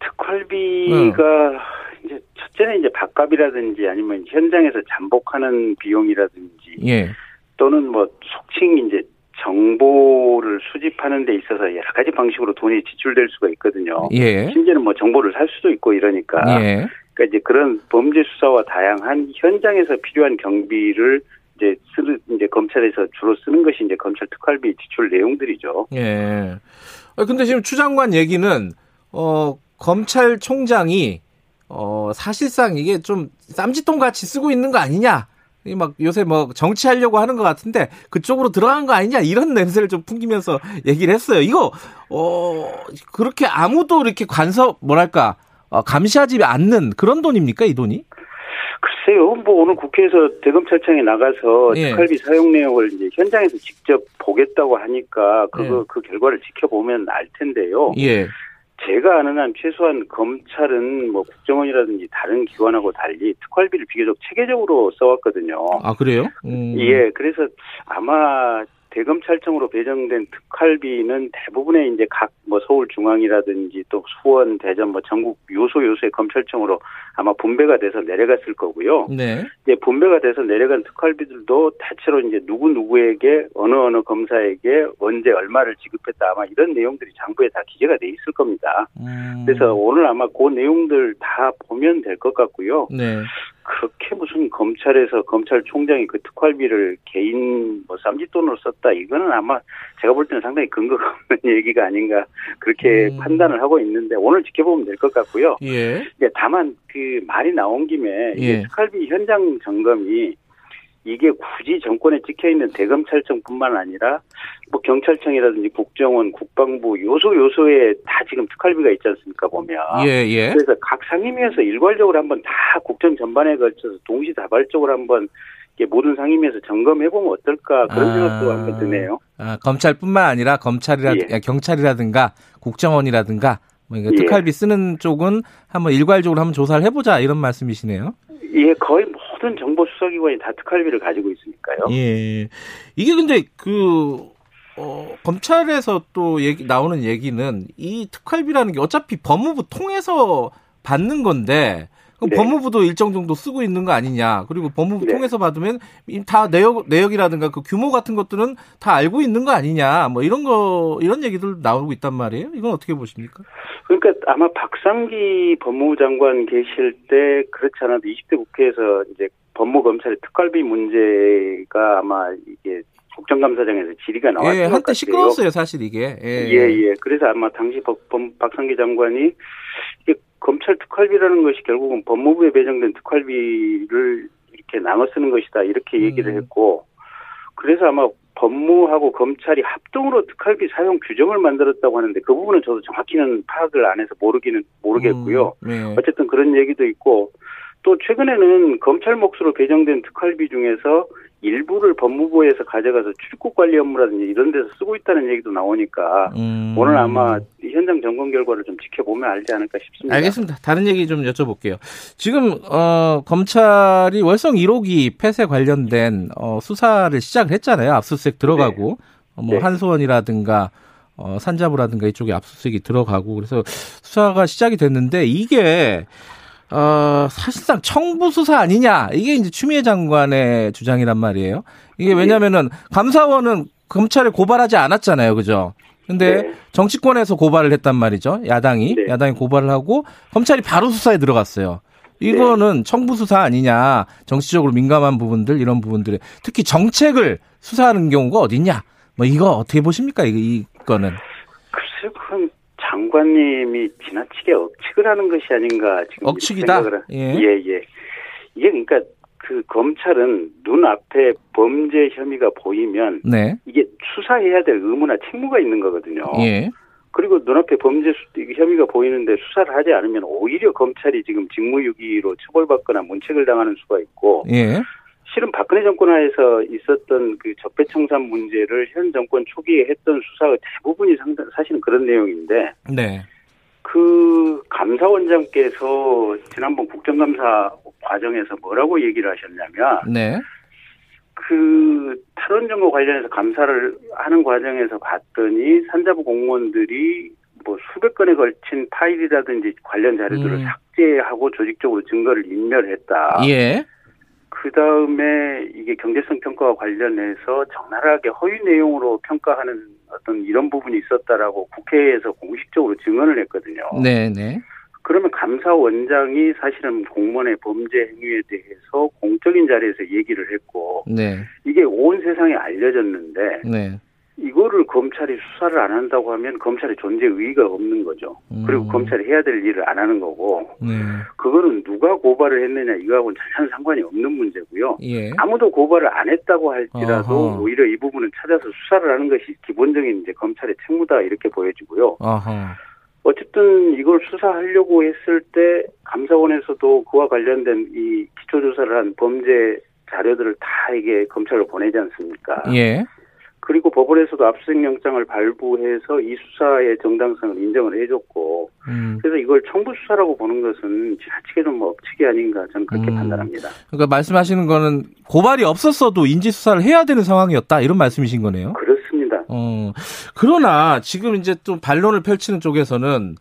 F: 특활비가 네. 첫째는 이제 밥값이라든지 아니면 현장에서 잠복하는 비용이라든지 예. 또는 뭐 속칭 이제 정보를 수집하는 데 있어서 여러 가지 방식으로 돈이 지출될 수가 있거든요. 예. 심지어는 뭐 정보를 살 수도 있고 이러니까. 예. 그러니까 이제 그런 범죄 수사와 다양한 현장에서 필요한 경비를 이제 쓰는 이제 검찰에서 주로 쓰는 것이 이제 검찰 특활비 지출 내용들이죠.
B: 예. 아, 근데 지금 추 장관 얘기는 어 검찰총장이 어, 사실상 이게 좀 쌈짓돈 같이 쓰고 있는 거 아니냐. 막 요새 뭐 정치하려고 하는 것 같은데 그쪽으로 들어간 거 아니냐 이런 <laughs> 냄새를 좀 풍기면서 얘기를 했어요. 이거 어 그렇게 아무도 이렇게 관서 뭐랄까 어, 감시하지 않는 그런 돈입니까 이 돈이?
F: 글쎄요. 뭐 오늘 국회에서 대검찰청에 나가서 예. 특활비 사용 내역을 이제 현장에서 직접 보겠다고 하니까 그거 예. 그 결과를 지켜보면 알 텐데요. 예. 제가 아는 한 최소한 검찰은 뭐 국정원이라든지 다른 기관하고 달리 특활비를 비교적 체계적으로 써왔거든요.
B: 아 그래요?
F: 음. 예, 그래서 아마 대검찰청으로 배정된 특활비는 대부분의 이제 각 뭐 서울 중앙이라든지 또 수원, 대전 뭐 전국 요소 요소의 검찰청으로 아마 분배가 돼서 내려갔을 거고요. 네. 이제 분배가 돼서 내려간 특활비들도 대체로 이제 누구 누구에게 어느 어느 검사에게 언제 얼마를 지급했다 아마 이런 내용들이 장부에 다 기재가 돼 있을 겁니다. 음. 그래서 오늘 아마 그 내용들 다 보면 될 것 같고요. 네. 그렇게 무슨 검찰에서 검찰총장이 그 특활비를 개인 뭐 쌈짓돈으로 썼다 이거는 아마 제가 볼 때는 상당히 근거가 없는 <laughs> 얘기가 아닌가 그렇게 음. 판단을 하고 있는데 오늘 지켜보면 될 것 같고요. 예. 다만 그 말이 나온 김에 예. 특활비 현장 점검이 이게 굳이 정권에 찍혀 있는 대검찰청뿐만 아니라 뭐 경찰청이라든지 국정원, 국방부 요소 요소에 다 지금 특활비가 있지 않습니까 보면. 예, 예. 그래서 각 상임위에서 일괄적으로 한번 다 국정 전반에 걸쳐서 동시다발적으로 한번 모든 상임위에서 점검해 보면 어떨까 그런 아, 생각도 한번 드네요.
B: 아, 검찰뿐만 아니라 검찰이라 예. 경찰이라든가 국정원이라든가 뭐 예. 특활비 쓰는 쪽은 한번 일괄적으로 한번 조사를 해보자 이런 말씀이시네요.
F: 예, 거의 모든 정보 수사기관이 다 특활비를 가지고 있으니까요.
B: 예. 이게 근데 그 어, 검찰에서 또 얘기 나오는 얘기는 이 특활비라는 게 어차피 법무부 통해서 받는 건데 그럼 네. 법무부도 일정 정도 쓰고 있는 거 아니냐. 그리고 법무부 네. 통해서 받으면 다 내역, 내역이라든가 그 규모 같은 것들은 다 알고 있는 거 아니냐. 뭐 이런 거, 이런 얘기들 나오고 있단 말이에요. 이건 어떻게 보십니까?
F: 그러니까 아마 박상기 법무부 장관 계실 때 그렇지 않아도 20대 국회에서 이제 법무검찰의 특활비 문제가 아마 이게 국정감사장에서 질의가 나왔던 예,
B: 한때 시끄러웠어요, 사실 이게.
F: 예, 예. 예. 그래서 아마 당시 법, 박상기 장관이 검찰 특활비라는 것이 결국은 법무부에 배정된 특활비를 이렇게 나눠 쓰는 것이다 이렇게 얘기를 음. 했고 그래서 아마 법무하고 검찰이 합동으로 특활비 사용 규정을 만들었다고 하는데 그 부분은 저도 정확히는 파악을 안 해서 모르기는 모르겠고요. 음, 네. 어쨌든 그런 얘기도 있고 또 최근에는 검찰 몫으로 배정된 특활비 중에서 일부를 법무부에서 가져가서 출국 관리 업무라든지 이런 데서 쓰고 있다는 얘기도 나오니까 음. 오늘 아마 현장 점검 결과를 좀 지켜보면 알지 않을까 싶습니다.
B: 알겠습니다. 다른 얘기 좀 여쭤볼게요. 지금 어, 검찰이 월성 1호기 폐쇄 관련된 어, 수사를 시작을 했잖아요. 압수수색 들어가고 네. 어, 뭐 네. 한소원이라든가 어, 산자부라든가 이쪽에 압수수색이 들어가고 그래서 수사가 시작이 됐는데 이게 어, 사실상 청부 수사 아니냐. 이게 이제 추미애 장관의 주장이란 말이에요. 이게 왜냐면은 감사원은 검찰을 고발하지 않았잖아요. 그죠? 근데 네. 정치권에서 고발을 했단 말이죠. 야당이. 네. 야당이 고발을 하고 검찰이 바로 수사에 들어갔어요. 이거는 네. 청부 수사 아니냐. 정치적으로 민감한 부분들 이런 부분들에 특히 정책을 수사하는 경우가 어딨냐. 뭐 이거 어떻게 보십니까? 이거 이거는.
F: 글쎄 그건 장관님이 지나치게 억측을 하는 것이 아닌가 지금
B: 억측이다. 예.
F: 예, 예. 이게 그러니까 그 검찰은 눈앞에 범죄 혐의가 보이면 네. 이게 수사해야 될 의무나 책무가 있는 거거든요. 예. 그리고 눈앞에 범죄 혐의가 보이는데 수사를 하지 않으면 오히려 검찰이 지금 직무유기로 처벌받거나 문책을 당하는 수가 있고 예. 실은 박근혜 정권 하에서 있었던 그 적폐청산 문제를 현 정권 초기에 했던 수사의 대부분이 상당 사실은 그런 내용인데 네. 그 감사원장께서 지난번 국정감사 과정에서 뭐라고 얘기를 하셨냐면 네. 그 탈원 점거 관련해서 감사를 하는 과정에서 봤더니 산자부 공무원들이 뭐 수백 건에 걸친 파일이라든지 관련 자료들을 음. 삭제하고 조직적으로 증거를 인멸했다. 예. 그 다음에 이게 경제성 평가와 관련해서 적나라하게 허위 내용으로 평가하는 어떤 이런 부분이 있었다라고 국회에서 공식적으로 증언을 했거든요. 네, 네. 그러면 감사원장이 사실은 공무원의 범죄 행위에 대해서 공적인 자리에서 얘기를 했고, 네. 이게 온 세상에 알려졌는데, 네. 이거를 검찰이 수사를 안 한다고 하면 검찰의 존재 의의가 없는 거죠. 음. 그리고 검찰이 해야 될 일을 안 하는 거고, 네. 그거는 누가 고발을 했느냐 이거하고는 전혀 상관이 없는 문제고요. 예. 아무도 고발을 안 했다고 할지라도 어허. 오히려 이 부분은 찾아서 수사를 하는 것이 기본적인 이제 검찰의 책무다 이렇게 보여지고요. 어허. 어쨌든 이걸 수사하려고 했을 때 감사원에서도 그와 관련된 이 기초조사를 한 범죄 자료들을 다 이게 검찰로 보내지 않습니까? 예. 그리고 법원에서도 압수수색영장을 발부해서 이 수사의 정당성을 인정을 해줬고 음. 그래서 이걸 청부 수사라고 보는 것은 지나치게 좀 억측이 아닌가 저는 그렇게 음. 판단합니다.
B: 그러니까 말씀하시는 거는 고발이 없었어도 인지 수사를 해야 되는 상황이었다 이런 말씀이신 거네요.
F: 그렇습니다.
B: 어 그러나 지금 이제 좀 반론을 펼치는 쪽에서는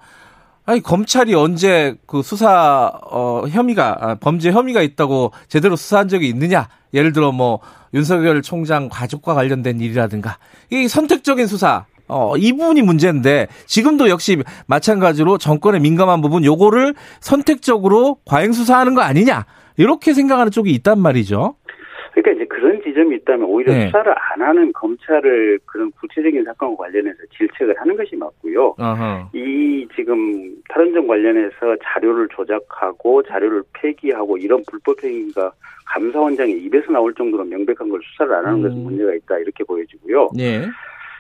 B: 아니 검찰이 언제 그 수사 어 혐의가 아, 범죄 혐의가 있다고 제대로 수사한 적이 있느냐? 예를 들어 뭐 윤석열 총장 가족과 관련된 일이라든가 이 선택적인 수사 어, 이 부분이 문제인데 지금도 역시 마찬가지로 정권의 민감한 부분 요거를 선택적으로 과잉 수사하는 거 아니냐 이렇게 생각하는 쪽이 있단 말이죠.
F: 그러니까 이제 그런 지점이 있다면 오히려 네. 수사를 안 하는 검찰을 그런 구체적인 사건과 관련해서 질책을 하는 것이 맞고요. 어허. 이 지금 탈원전 관련해서 자료를 조작하고 자료를 폐기하고 이런 불법 행위가 감사원장의 입에서 나올 정도로 명백한 걸 수사를 안 하는 것은 음. 문제가 있다 이렇게 보여지고요. 네.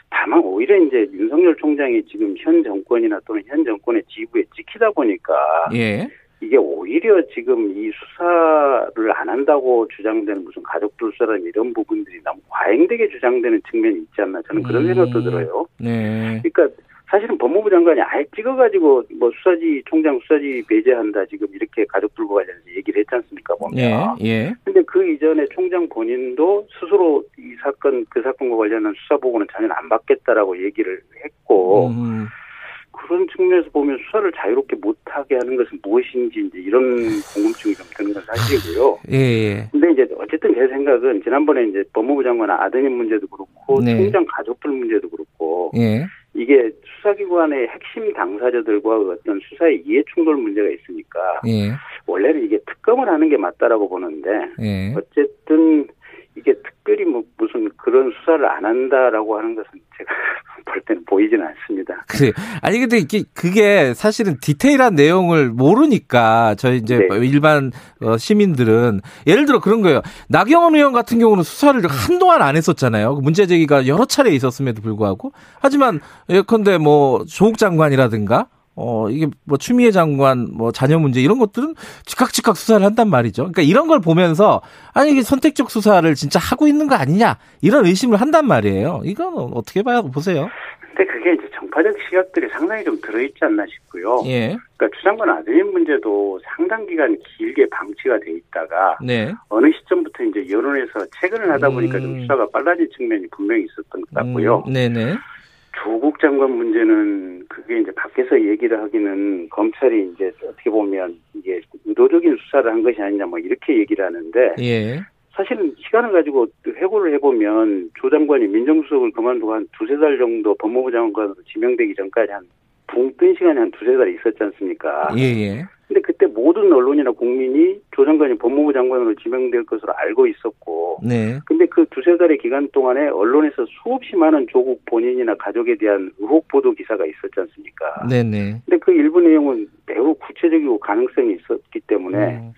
F: 다만 오히려 이제 윤석열 총장이 지금 현 정권이나 또는 현 정권의 지부에 찍히다 보니까 예. 이게 오히려 지금 이 수사를 안 한다고 주장되는 무슨 가족들 수사라는 이런 부분들이 너무 과잉되게 주장되는 측면이 있지 않나 저는 그런 음. 생각도 들어요. 네. 그러니까 사실은 법무부 장관이 아예 찍어가지고 뭐 수사지 총장 수사지 배제한다 지금 이렇게 가족들과 관련해서 얘기를 했지 않습니까 보면. 예. 예. 근데 그 이전에 총장 본인도 스스로 이 사건 그 사건과 관련한 수사 보고는 전혀 안 받겠다라고 얘기를 했고. 음. 그런 측면에서 보면 수사를 자유롭게 못하게 하는 것은 무엇인지 이제 이런 궁금증이 좀 드는 건 사실이고요. 예, 예. 근데 이제 어쨌든 제 생각은 지난번에 이제 법무부 장관 아드님 문제도 그렇고 네. 총장 가족들 문제도 그렇고 예. 이게 수사기관의 핵심 당사자들과 어떤 수사의 이해 충돌 문제가 있으니까 예. 원래는 이게 특검을 하는 게 맞다라고 보는데 예. 어쨌든 이게 특별히 뭐 무슨 그런 수사를 안 한다라고 하는 것은 제가 <laughs> 볼 때는 보이지는 않습니다.
B: 그래. 아니 근데 이게 그게 사실은 디테일한 내용을 모르니까 저희 이제 네. 일반 어, 시민들은 예를 들어 그런 거예요. 나경원 의원 같은 경우는 수사를 한동안 안 했었잖아요. 그 문제 제기가 여러 차례 있었음에도 불구하고 하지만 예컨대 뭐 조국 장관이라든가 어, 이게 뭐 추미애 장관 뭐 자녀 문제 이런 것들은 즉각즉각 수사를 한단 말이죠. 그러니까 이런 걸 보면서 아니 이게 선택적 수사를 진짜 하고 있는 거 아니냐 이런 의심을 한단 말이에요. 이건 어떻게 봐요? 보세요.
F: 근데 그게 이제 정파적 시각들이 상당히 좀 들어있지 않나 싶고요. 예. 그러니까 추장관 아드님 문제도 상당 기간 길게 방치가 돼 있다가 네. 어느 시점부터 이제 여론에서 최근을 하다 보니까 음. 좀 수사가 빨라진 측면이 분명히 있었던 것 같고요. 음. 네네. 조국 장관 문제는 그게 이제 밖에서 얘기를 하기는 검찰이 이제 어떻게 보면 이게 의도적인 수사를 한 것이 아니냐 뭐 이렇게 얘기를 하는데 예. 사실은 시간을 가지고 회고를 해보면 조 장관이 민정수석을 그만두고 한 두세 달 정도 법무부 장관으로 지명되기 전까지 한 붕 뜬 시간이 한 두세 달 있었지 않습니까? 예, 예. 근데 그때 모든 언론이나 국민이 조 장관이 법무부 장관으로 지명될 것으로 알고 있었고, 네. 근데 그 두세 달의 기간 동안에 언론에서 수없이 많은 조국 본인이나 가족에 대한 의혹 보도 기사가 있었지 않습니까? 네네. 근데 그 일부 내용은 매우 구체적이고 가능성이 있었기 때문에 음.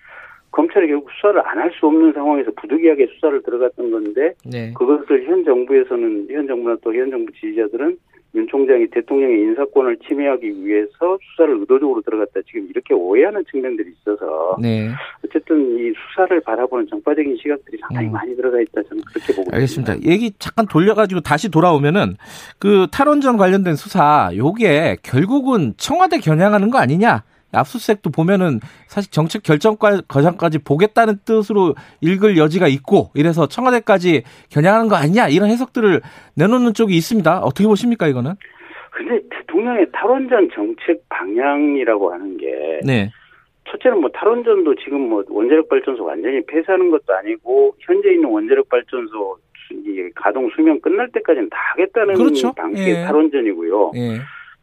F: 검찰이 결국 수사를 안 할 수 없는 상황에서 부득이하게 수사를 들어갔던 건데, 네. 그것을 현 정부에서는 현 정부나 또 현 정부 지지자들은 윤 총장이 대통령의 인사권을 침해하기 위해서 수사를 의도적으로 들어갔다 지금 이렇게 오해하는 측면들이 있어서 네. 어쨌든 이 수사를 바라보는 정파적인 시각들이 상당히 음. 많이 들어가 있다 저는 그렇게 보고
B: 알겠습니다. 있습니다. 얘기 잠깐 돌려가지고 다시 돌아오면은 그 탈원전 관련된 수사 요게 결국은 청와대 겨냥하는 거 아니냐? 압수수색도 보면은 사실 정책 결정과 과정까지 보겠다는 뜻으로 읽을 여지가 있고 이래서 청와대까지 겨냥하는 거 아니냐 이런 해석들을 내놓는 쪽이 있습니다. 어떻게 보십니까 이거는?
F: 근데 대통령의 탈원전 정책 방향이라고 하는 게 네. 첫째는 뭐 탈원전도 지금 뭐 원자력 발전소 완전히 폐쇄하는 것도 아니고 현재 있는 원자력 발전소 가동 수명 끝날 때까지는 다 하겠다는 그렇죠. 방식의 예. 탈원전이고요. 예.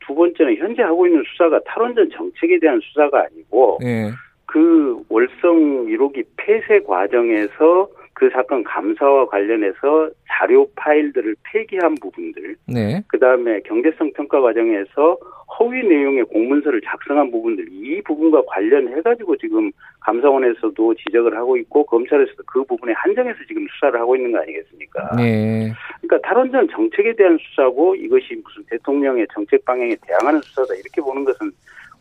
F: 두 번째는 현재 하고 있는 수사가 탈원전 정책에 대한 수사가 아니고 네. 그 월성 1호기 폐쇄 과정에서 그 사건 감사와 관련해서 자료 파일들을 폐기한 부분들, 네. 그 다음에 경제성 평가 과정에서 허위 내용의 공문서를 작성한 부분들, 이 부분과 관련해가지고 지금 감사원에서도 지적을 하고 있고 검찰에서도 그 부분에 한정해서 지금 수사를 하고 있는 거 아니겠습니까? 네. 그러니까 탈원전 정책에 대한 수사고 이것이 무슨 대통령의 정책 방향에 대항하는 수사다 이렇게 보는 것은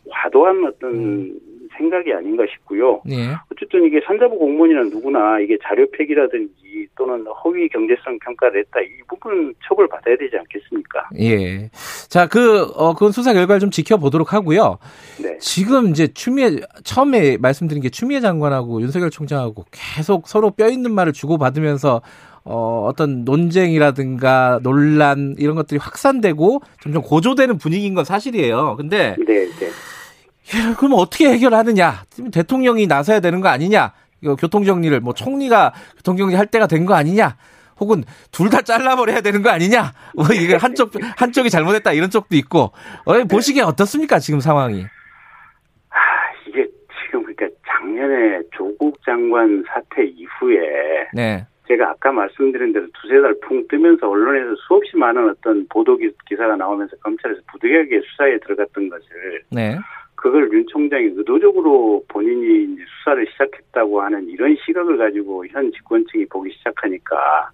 F: 과도한 어떤 음. 생각이 아닌가 싶고요. 네. 어쨌든 이게 산자부 공무원이나 누구나 이게 자료 폐기라든지 또는 허위 경제성 평가를 했다. 이 부분은 처벌 받아야 되지 않겠습니까?
B: 예. 자, 그, 어, 그건 수사 결과를 좀 지켜보도록 하고요. 네. 지금 이제 추미애, 처음에 말씀드린 게 추미애 장관하고 윤석열 총장하고 계속 서로 뼈 있는 말을 주고 받으면서 어, 어떤 논쟁이라든가 논란 이런 것들이 확산되고 점점 고조되는 분위기인 건 사실이에요. 근데 네, 네. 야, 그럼 어떻게 해결하느냐? 대통령이 나서야 되는 거 아니냐? 이거 교통 정리를 뭐 총리가 교통 정리 할 때가 된 거 아니냐? 혹은 둘 다 잘라버려야 되는 거 아니냐? <laughs> 뭐 이게 한쪽 한쪽이 잘못했다 이런 쪽도 있고 어, 보시기에 어떻습니까 지금 상황이?
F: 아 이게 지금 그러니까 작년에 조국 장관 사태 이후에 네. 제가 아까 말씀드린 대로 두세 달 풍 뜨면서 언론에서 수없이 많은 어떤 보도 기사가 나오면서 검찰에서 부득이하게 수사에 들어갔던 것을 네. 그걸 윤 총장이 의도적으로 본인이 수사를 시작했다고 하는 이런 시각을 가지고 현 집권층이 보기 시작하니까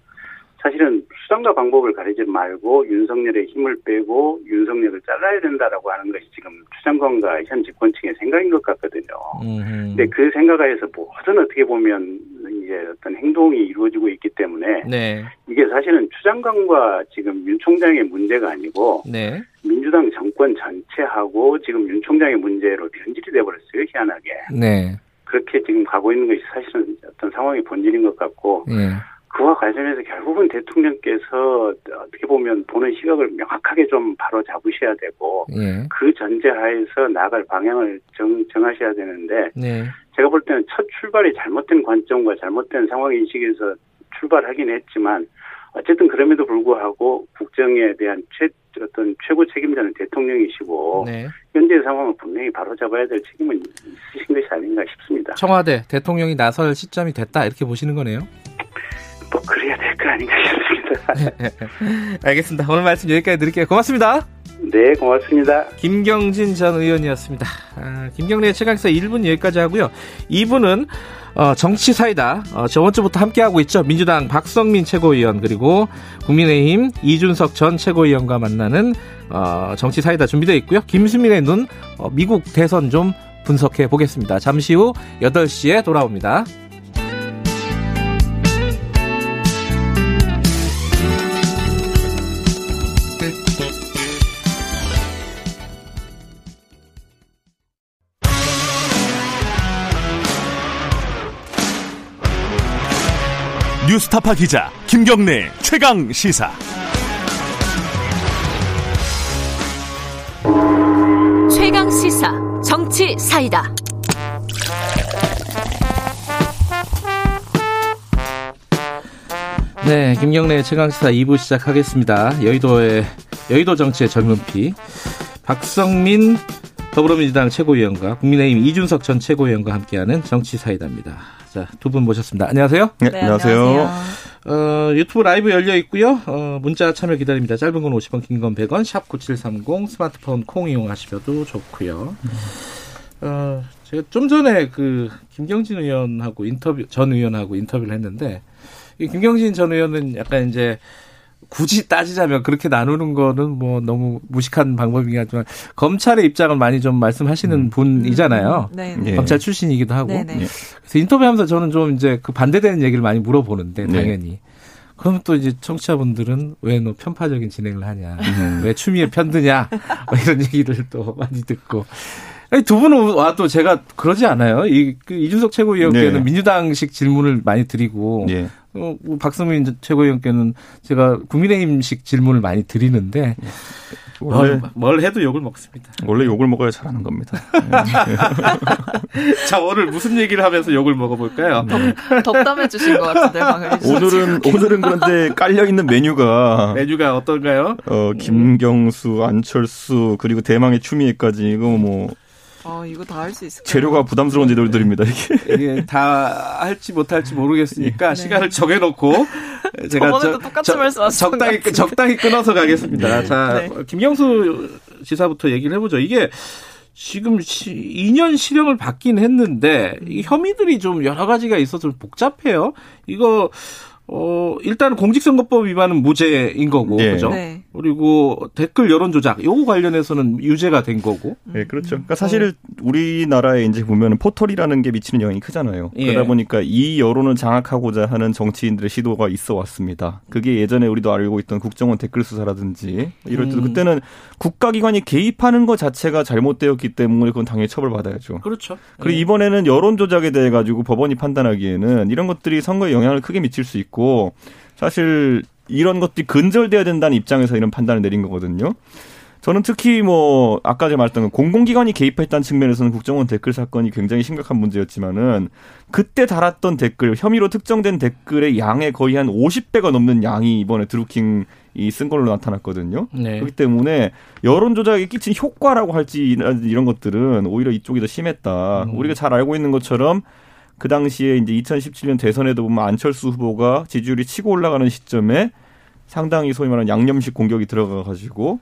F: 사실은 수단과 방법을 가리지 말고 윤석열의 힘을 빼고 윤석열을 잘라야 된다라고 하는 것이 지금 추장관과 현 집권층의 생각인 것 같거든요. 음흠. 근데 그 생각하에서 모든 어떻게 보면 이제 어떤 행동이 이루어지고 있기 때문에 네. 이게 사실은 추장관과 지금 윤 총장의 문제가 아니고 네. 민주당 정권 전체하고 지금 윤 총장의 문제로 변질이 돼버렸어요 희한하게. 네. 그렇게 지금 가고 있는 것이 사실은 어떤 상황의 본질인 것 같고 네. 그와 관련해서 결국은 대통령께서 어떻게 보면 보는 시각을 명확하게 좀 바로 잡으셔야 되고 네. 그 전제하에서 나갈 방향을 정, 정하셔야 되는데 네. 제가 볼 때는 첫 출발이 잘못된 관점과 잘못된 상황 인식에서 출발하긴 했지만 어쨌든 그럼에도 불구하고 국정에 대한 최 어떤 최고 책임자는 대통령이시고 네. 현재 상황을 분명히 바로잡아야 될 책임은 있으신 것이 아닌가 싶습니다.
B: 청와대 대통령이 나설 시점이 됐다 이렇게 보시는 거네요.
F: 뭐 그래야 될 거 아닌가 싶습니다. 네,
B: 네. 알겠습니다. 오늘 말씀 여기까지 드릴게요. 고맙습니다.
F: 네, 고맙습니다.
B: 김경진 전 의원이었습니다. 아, 김경래의 최강사 1분 여기까지 하고요. 2분은 어, 정치 사이다. 어, 저번 주부터 함께하고 있죠. 민주당 박성민 최고위원 그리고 국민의힘 이준석 전 최고위원과 만나는 어, 정치 사이다 준비되어 있고요. 김수민의 눈 어, 미국 대선 좀 분석해 보겠습니다. 잠시 후 8시에 돌아옵니다.
A: 뉴스타파 기자 김경래 최강 시사.
C: 최강 시사 정치 사이다.
B: 네, 김경래 최강 시사 2부 시작하겠습니다. 여의도의 여의도 정치의 젊은 피 박성민 더불어민주당 최고위원과 국민의힘 이준석 전 최고위원과 함께하는 정치 사이다입니다. 자, 두 분 모셨습니다. 안녕하세요.
G: 네, 네 안녕하세요.
B: 어, 유튜브 라이브 열려 있고요. 어, 문자 참여 기다립니다. 짧은 건 50원, 긴 건 100원, 샵 9730, 스마트폰 콩 이용하셔도 좋고요. 어, 제가 좀 전에 그 김경진 의원하고 인터뷰, 전 의원하고 인터뷰를 했는데, 이 김경진 전 의원은 약간 이제 굳이 따지자면 그렇게 나누는 거는 뭐 너무 무식한 방법이긴 하지만 검찰의 입장을 많이 좀 말씀하시는 음. 분이잖아요. 음. 네, 네. 검찰 출신이기도 하고. 네네. 네. 그래서 인터뷰하면서 저는 좀 이제 그 반대되는 얘기를 많이 물어보는데 네. 당연히. 네. 그럼 또 이제 청취자분들은 왜 너 편파적인 진행을 하냐, 음. 왜 추미애 편드냐 <laughs> 뭐 이런 얘기를 또 많이 듣고 두 분은 와도 제가 그러지 않아요. 이, 그 이준석 최고위원께는 네. 민주당식 질문을 많이 드리고 네. 어, 뭐 박성민 최고위원께는 제가 국민의힘식 질문을 많이 드리는데 뭘, 뭘 해도 욕을 먹습니다.
G: 원래 욕을 먹어야 잘하는 겁니다. <laughs>
B: 자 오늘 무슨 얘기를 하면서 욕을 먹어볼까요?
H: 덕, 담해 주신 것 같은데
G: 오늘은 오늘은 그런데 깔려 있는 메뉴가
B: 메뉴가 어떤가요?
G: 어 김경수, 안철수 그리고 대망의 추미애까지 이거 뭐
H: 아, 이거 다 할 수 있을까요?
G: 재료가 부담스러운 재료들입니다, 이게.
B: 이게 다 할지 못할지 모르겠으니까 네. 시간을 정해놓고 <laughs>
H: 제가 저, 똑같이 저,
B: 적당히, 적당히 끊어서 가겠습니다. 네. 자, 네. 김경수 지사부터 얘기를 해보죠. 이게 지금 2년 실형을 받긴 했는데 이 혐의들이 좀 여러 가지가 있어서 좀 복잡해요. 이거 어 일단 공직선거법 위반은 무죄인 거고 네. 그죠? 네. 그리고 댓글 여론 조작 요거 관련해서는 유죄가 된 거고.
G: 네, 그렇죠. 그러니까 사실 우리나라에 이제 보면 포털이라는 게 미치는 영향이 크잖아요. 예. 그러다 보니까 이 여론을 장악하고자 하는 정치인들의 시도가 있어 왔습니다. 그게 예전에 우리도 알고 있던 국정원 댓글 수사라든지 이럴 때도 음. 그때는 국가기관이 개입하는 것 자체가 잘못되었기 때문에 그건 당연히 처벌받아야죠.
B: 그렇죠.
G: 그리고 예. 이번에는 여론 조작에 대해 가지고 법원이 판단하기에는 이런 것들이 선거에 영향을 크게 미칠 수 있고 사실 이런 것들이 근절돼야 된다는 입장에서 이런 판단을 내린 거거든요. 저는 특히 뭐 아까 제가 말했던 공공기관이 개입했다는 측면에서는 국정원 댓글 사건이 굉장히 심각한 문제였지만은 그때 달았던 댓글 혐의로 특정된 댓글의 양의 거의 한 50배가 넘는 양이 이번에 드루킹 이쓴 걸로 나타났거든요. 네. 그렇기 때문에 여론 조작에 끼친 효과라고 할지 이런 것들은 오히려 이쪽이 더 심했다. 음. 우리가 잘 알고 있는 것처럼 그 당시에 이제 2017년 대선에도 보면 안철수 후보가 지지율이 치고 올라가는 시점에 상당히 소위 말하는 양념식 공격이 들어가 가지고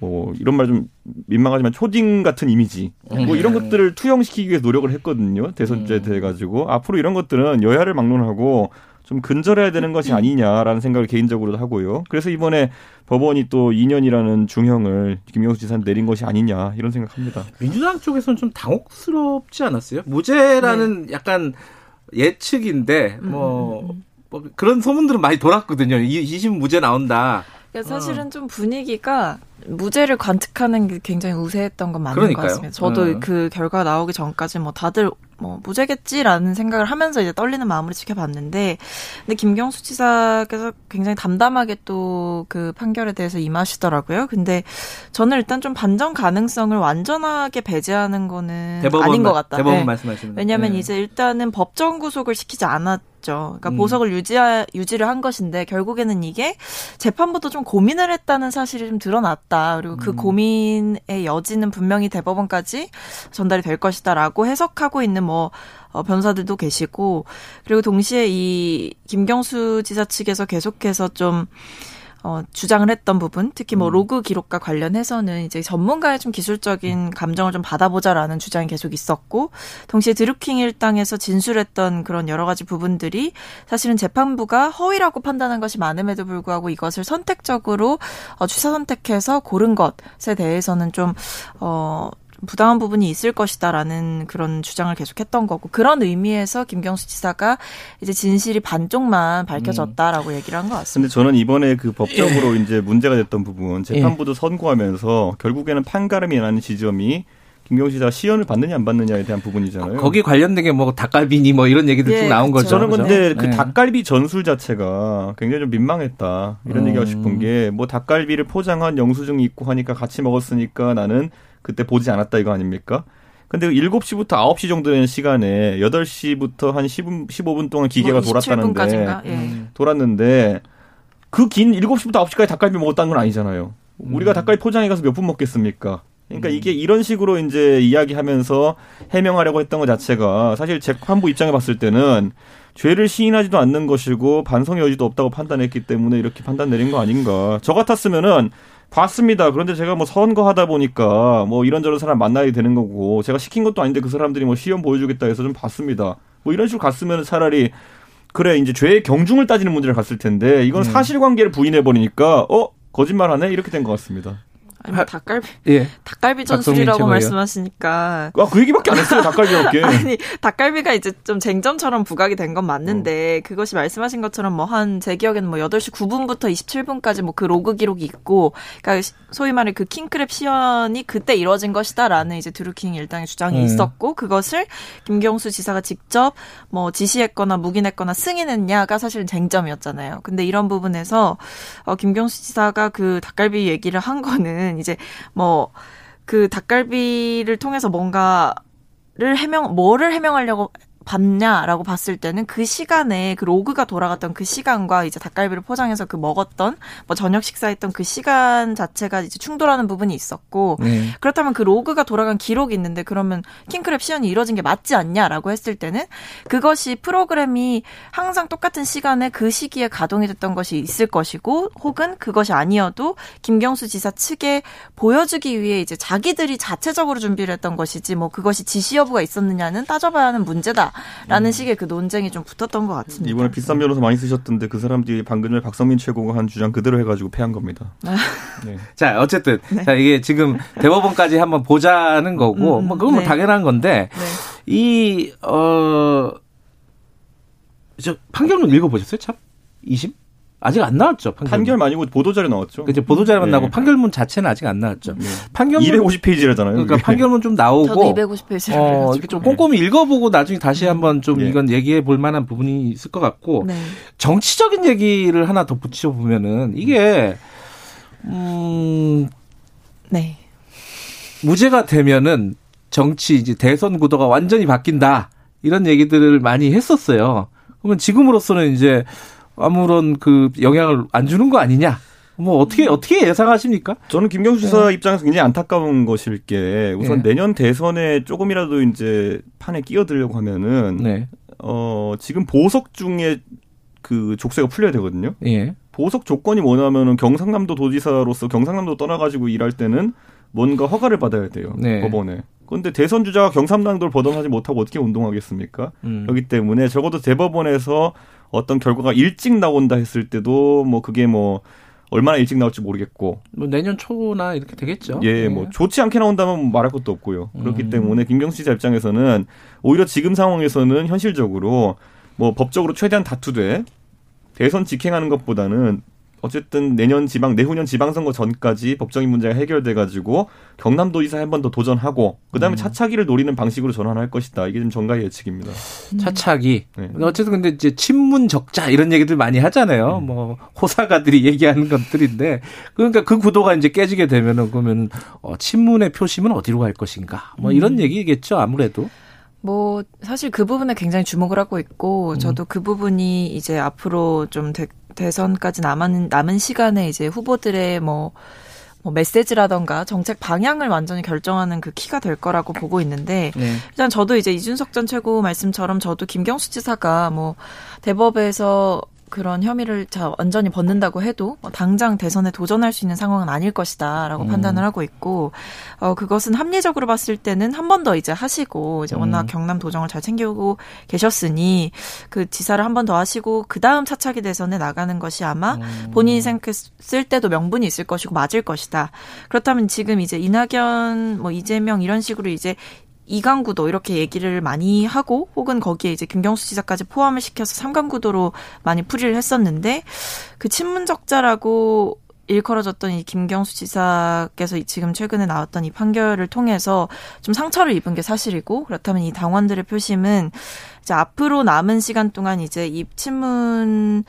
G: 뭐 이런 말 좀 민망하지만 초딩 같은 이미지 뭐 이런 음. 것들을 투영시키기 위해 노력을 했거든요 대선제 음. 돼 가지고 앞으로 이런 것들은 여야를 막론하고 좀 근절해야 되는 것이 아니냐라는 생각을 개인적으로 하고요. 그래서 이번에 법원이 또 2년이라는 중형을 김영수 지사는 내린 것이 아니냐 이런 생각합니다.
B: 민주당 쪽에서는 좀 당혹스럽지 않았어요? 무죄라는 네. 약간 예측인데 뭐, 음. 뭐 그런 소문들은 많이 돌았거든요. 2심 무죄 나온다.
H: 그러니까 사실은 어. 좀 분위기가 무죄를 관측하는 게 굉장히 우세했던 건 맞는 그러니까요. 것 같습니다. 저도 음. 그 결과 나오기 전까지 뭐 다들 뭐 무죄겠지라는 생각을 하면서 이제 떨리는 마음으로 지켜봤는데 근데 김경수 지사께서 굉장히 담담하게 또 그 판결에 대해서 임하시더라고요. 근데 저는 일단 좀 반전 가능성을 완전하게 배제하는 거는 아닌 것 같다.
B: 대법원 네. 말씀하시는
H: 왜냐하면 네. 이제 일단은 법정 구속을 시키지 않았 죠 그러니까 음. 보석을 유지하, 유지를 한 것인데 결국에는 이게 재판부도 좀 고민을 했다는 사실이 좀 드러났다. 그리고 그 음. 고민의 여지는 분명히 대법원까지 전달이 될 것이다라고 해석하고 있는 뭐 어, 변사들도 계시고 그리고 동시에 이 김경수 지사 측에서 계속해서 좀 어, 주장을 했던 부분, 특히 뭐 음. 로그 기록과 관련해서는 이제 전문가의 좀 기술적인 감정을 좀 받아보자라는 주장이 계속 있었고, 동시에 드루킹 일당에서 진술했던 그런 여러 가지 부분들이 사실은 재판부가 허위라고 판단한 것이 많음에도 불구하고 이것을 선택적으로 어, 취사 선택해서 고른 것에 대해서는 좀, 어, 부당한 부분이 있을 것이다라는 그런 주장을 계속했던 거고 그런 의미에서 김경수 지사가 이제 진실이 반쪽만 밝혀졌다라고 음. 얘기를 한 것 같습니다.
G: 근데 저는 이번에 그 법적으로 예. 이제 문제가 됐던 부분 재판부도 예. 선고하면서 결국에는 판가름이 나는 지점이 김경수 지사가 시연을 받느냐 안 받느냐에 대한 부분이잖아요.
B: 거기 관련된 게 뭐 닭갈비니 뭐 이런 얘기들 예, 쭉 나온 거죠.
G: 저는 근데 그 예. 닭갈비 전술 자체가 굉장히 좀 민망했다. 이런 음. 얘기하고 싶은 게 뭐 닭갈비를 포장한 영수증이 있고 하니까 같이 먹었으니까 나는 그때 보지 않았다 이거 아닙니까? 근데 7시부터 9시 정도 되는 시간에 8시부터 한 10분, 15분 동안 기계가 뭐 돌았다는데 예. 돌았는데 그 긴 7시부터 9시까지 닭갈비 먹었다는 건 아니잖아요. 우리가 음. 닭갈비 포장해 가서 몇 분 먹겠습니까? 그러니까 음. 이게 이런 식으로 이제 이야기하면서 해명하려고 했던 것 자체가 사실 재판부 입장에 봤을 때는 죄를 시인하지도 않는 것이고 반성의 여지도 없다고 판단했기 때문에 이렇게 판단 내린 거 아닌가. 저 같았으면은 봤습니다. 그런데 제가 뭐 선거하다 보니까 뭐 이런저런 사람 만나야 되는 거고 제가 시킨 것도 아닌데 그 사람들이 뭐 시험 보여주겠다 해서 좀 봤습니다. 뭐 이런 식으로 갔으면 차라리 그래 이제 죄의 경중을 따지는 문제를 갔을 텐데 이건 네. 사실관계를 부인해 버리니까 어 거짓말하네 이렇게 된 것 같습니다.
H: 아니, 뭐 닭갈비, 예. 닭갈비 전술이라고 말씀하시니까.
G: 아, 그 얘기밖에 안 했어요, 닭갈비밖에. <laughs>
H: 아니, 닭갈비가 이제 좀 쟁점처럼 부각이 된 건 맞는데, 어. 그것이 말씀하신 것처럼 뭐 한, 제 기억에는 뭐 8시 9분부터 27분까지 뭐 그 로그 기록이 있고, 그러니까 소위 말해 그 킹크랩 시연이 그때 이루어진 것이다라는 이제 드루킹 일당의 주장이 음. 있었고, 그것을 김경수 지사가 직접 뭐 지시했거나 묵인했거나 승인했냐가 사실은 쟁점이었잖아요. 근데 이런 부분에서, 어, 김경수 지사가 그 닭갈비 얘기를 한 거는 보면은 이제 뭐 그 닭갈비를 통해서 뭔가를 해명 뭐를 해명하려고 봤냐라고 봤을 때는 그 시간에 그 로그가 돌아갔던 그 시간과 이제 닭갈비를 포장해서 그 먹었던 뭐 저녁 식사했던 그 시간 자체가 이제 충돌하는 부분이 있었고 네. 그렇다면 그 로그가 돌아간 기록이 있는데 그러면 킹크랩 시연이 이뤄진 게 맞지 않냐라고 했을 때는 그것이 프로그램이 항상 똑같은 시간에 그 시기에 가동이 됐던 것이 있을 것이고 혹은 그것이 아니어도 김경수 지사 측에 보여주기 위해 이제 자기들이 자체적으로 준비를 했던 것이지 뭐 그것이 지시 여부가 있었느냐는 따져봐야 하는 문제다. 된다라는 음. 식의 그 논쟁이 좀 붙었던 것 같습니다.
G: 이번에 비싼 변호사 많이 쓰셨던데 그 사람들이 방금 전에 박성민 최고가 한 주장 그대로 해가지고 패한 겁니다. 아. <laughs>
B: 네. 자 어쨌든 네. 자 이게 지금 대법원까지 한번 보자는 거고 음, 뭐 그건 뭐 네. 당연한 건데 네. 이어 저 판결문 읽어보셨어요 참? 2심? 아직 안 나왔죠.
G: 판결문. 판결 아니고 보도자료 나왔죠.
B: 그죠 보도자료만 네. 나고 판결문 자체는 아직 안 나왔죠. 네.
G: 판결문 250페이지라잖아요.
B: 그러니까 판결문 좀 나오고
H: 저도 250페이지. 어,
B: 이렇게 좀 꼼꼼히 읽어보고 나중에 다시 한번 좀 네. 이건 얘기해 볼 만한 부분이 있을 것 같고 네. 정치적인 얘기를 하나 더 붙여 보면은 이게 음 네. 무죄가 되면은 정치 이제 대선 구도가 완전히 바뀐다 이런 얘기들을 많이 했었어요. 그러면 지금으로서는 이제 아무런 그 영향을 안 주는 거 아니냐? 뭐 어떻게 어떻게 예상하십니까?
G: 저는 김경수 지사 네. 입장에서 굉장히 안타까운 것일 게 우선 네. 내년 대선에 조금이라도 이제 판에 끼어들려고 하면은 네. 어 지금 보석 중에 그 족쇄가 풀려야 되거든요. 예. 보석 조건이 뭐냐면은 경상남도 도지사로서 경상남도 떠나가지고 일할 때는 뭔가 허가를 받아야 돼요 네. 법원에. 그런데 대선 주자가 경상남도를 벗어나지 못하고 어떻게 운동하겠습니까? 음. 그렇기 때문에 적어도 대법원에서 어떤 결과가 일찍 나온다 했을 때도 뭐 그게 뭐 얼마나 일찍 나올지 모르겠고.
B: 뭐 내년 초나 이렇게 되겠죠.
G: 예, 네. 뭐 좋지 않게 나온다면 말할 것도 없고요. 그렇기 음. 때문에 김경수 지사 입장에서는 오히려 지금 상황에서는 현실적으로 뭐 법적으로 최대한 다투되 대선 직행하는 것보다는 어쨌든 내년 지방 내후년 지방선거 전까지 법적인 문제가 해결돼 가지고 경남도지사 한 번 더 도전하고 그다음에 음. 차차기를 노리는 방식으로 전환할 것이다. 이게 좀 정가의 예측입니다.
B: 음. 차차기. 네. 어쨌든 근데 이제 친문 적자 이런 얘기들 많이 하잖아요. 음. 뭐 호사가들이 <laughs> 얘기하는 것들인데 그러니까 그 구도가 이제 깨지게 되면은 그러면 어 친문의 표심은 어디로 갈 것인가? 뭐 이런 음. 얘기겠죠. 아무래도.
H: 뭐 사실 그 부분에 굉장히 주목을 하고 있고 음. 저도 그 부분이 이제 앞으로 좀 대, 대선까지 남은 남은 시간에 이제 후보들의 뭐, 뭐 메시지라던가 정책 방향을 완전히 결정하는 그 키가 될 거라고 보고 있는데 네. 일단 저도 이제 이준석 전 최고 말씀처럼 저도 김경수 지사가 뭐 대법에서 그런 혐의를 자 완전히 벗는다고 해도 뭐 당장 대선에 도전할 수 있는 상황은 아닐 것이다라고 음. 판단을 하고 있고 어 그것은 합리적으로 봤을 때는 한 번 더 이제 하시고 이제 워낙 음. 경남 도정을 잘 챙기고 계셨으니 그 지사를 한 번 더 하시고 그 다음 차차기 대선에 나가는 것이 아마 음. 본인이 생각했을 때도 명분이 있을 것이고 맞을 것이다. 그렇다면 지금 이제 이낙연 뭐 이재명 이런 식으로 이제 이강구도 이렇게 얘기를 많이 하고 혹은 거기에 이제 김경수 지사까지 포함을 시켜서 삼강구도로 많이 풀이를 했었는데 그 친문적자라고 일컬어졌던 이 김경수 지사께서 지금 최근에 나왔던 이 판결을 통해서 좀 상처를 입은 게 사실이고 그렇다면 이 당원들의 표심은 이제 앞으로 남은 시간 동안 이제 이 친문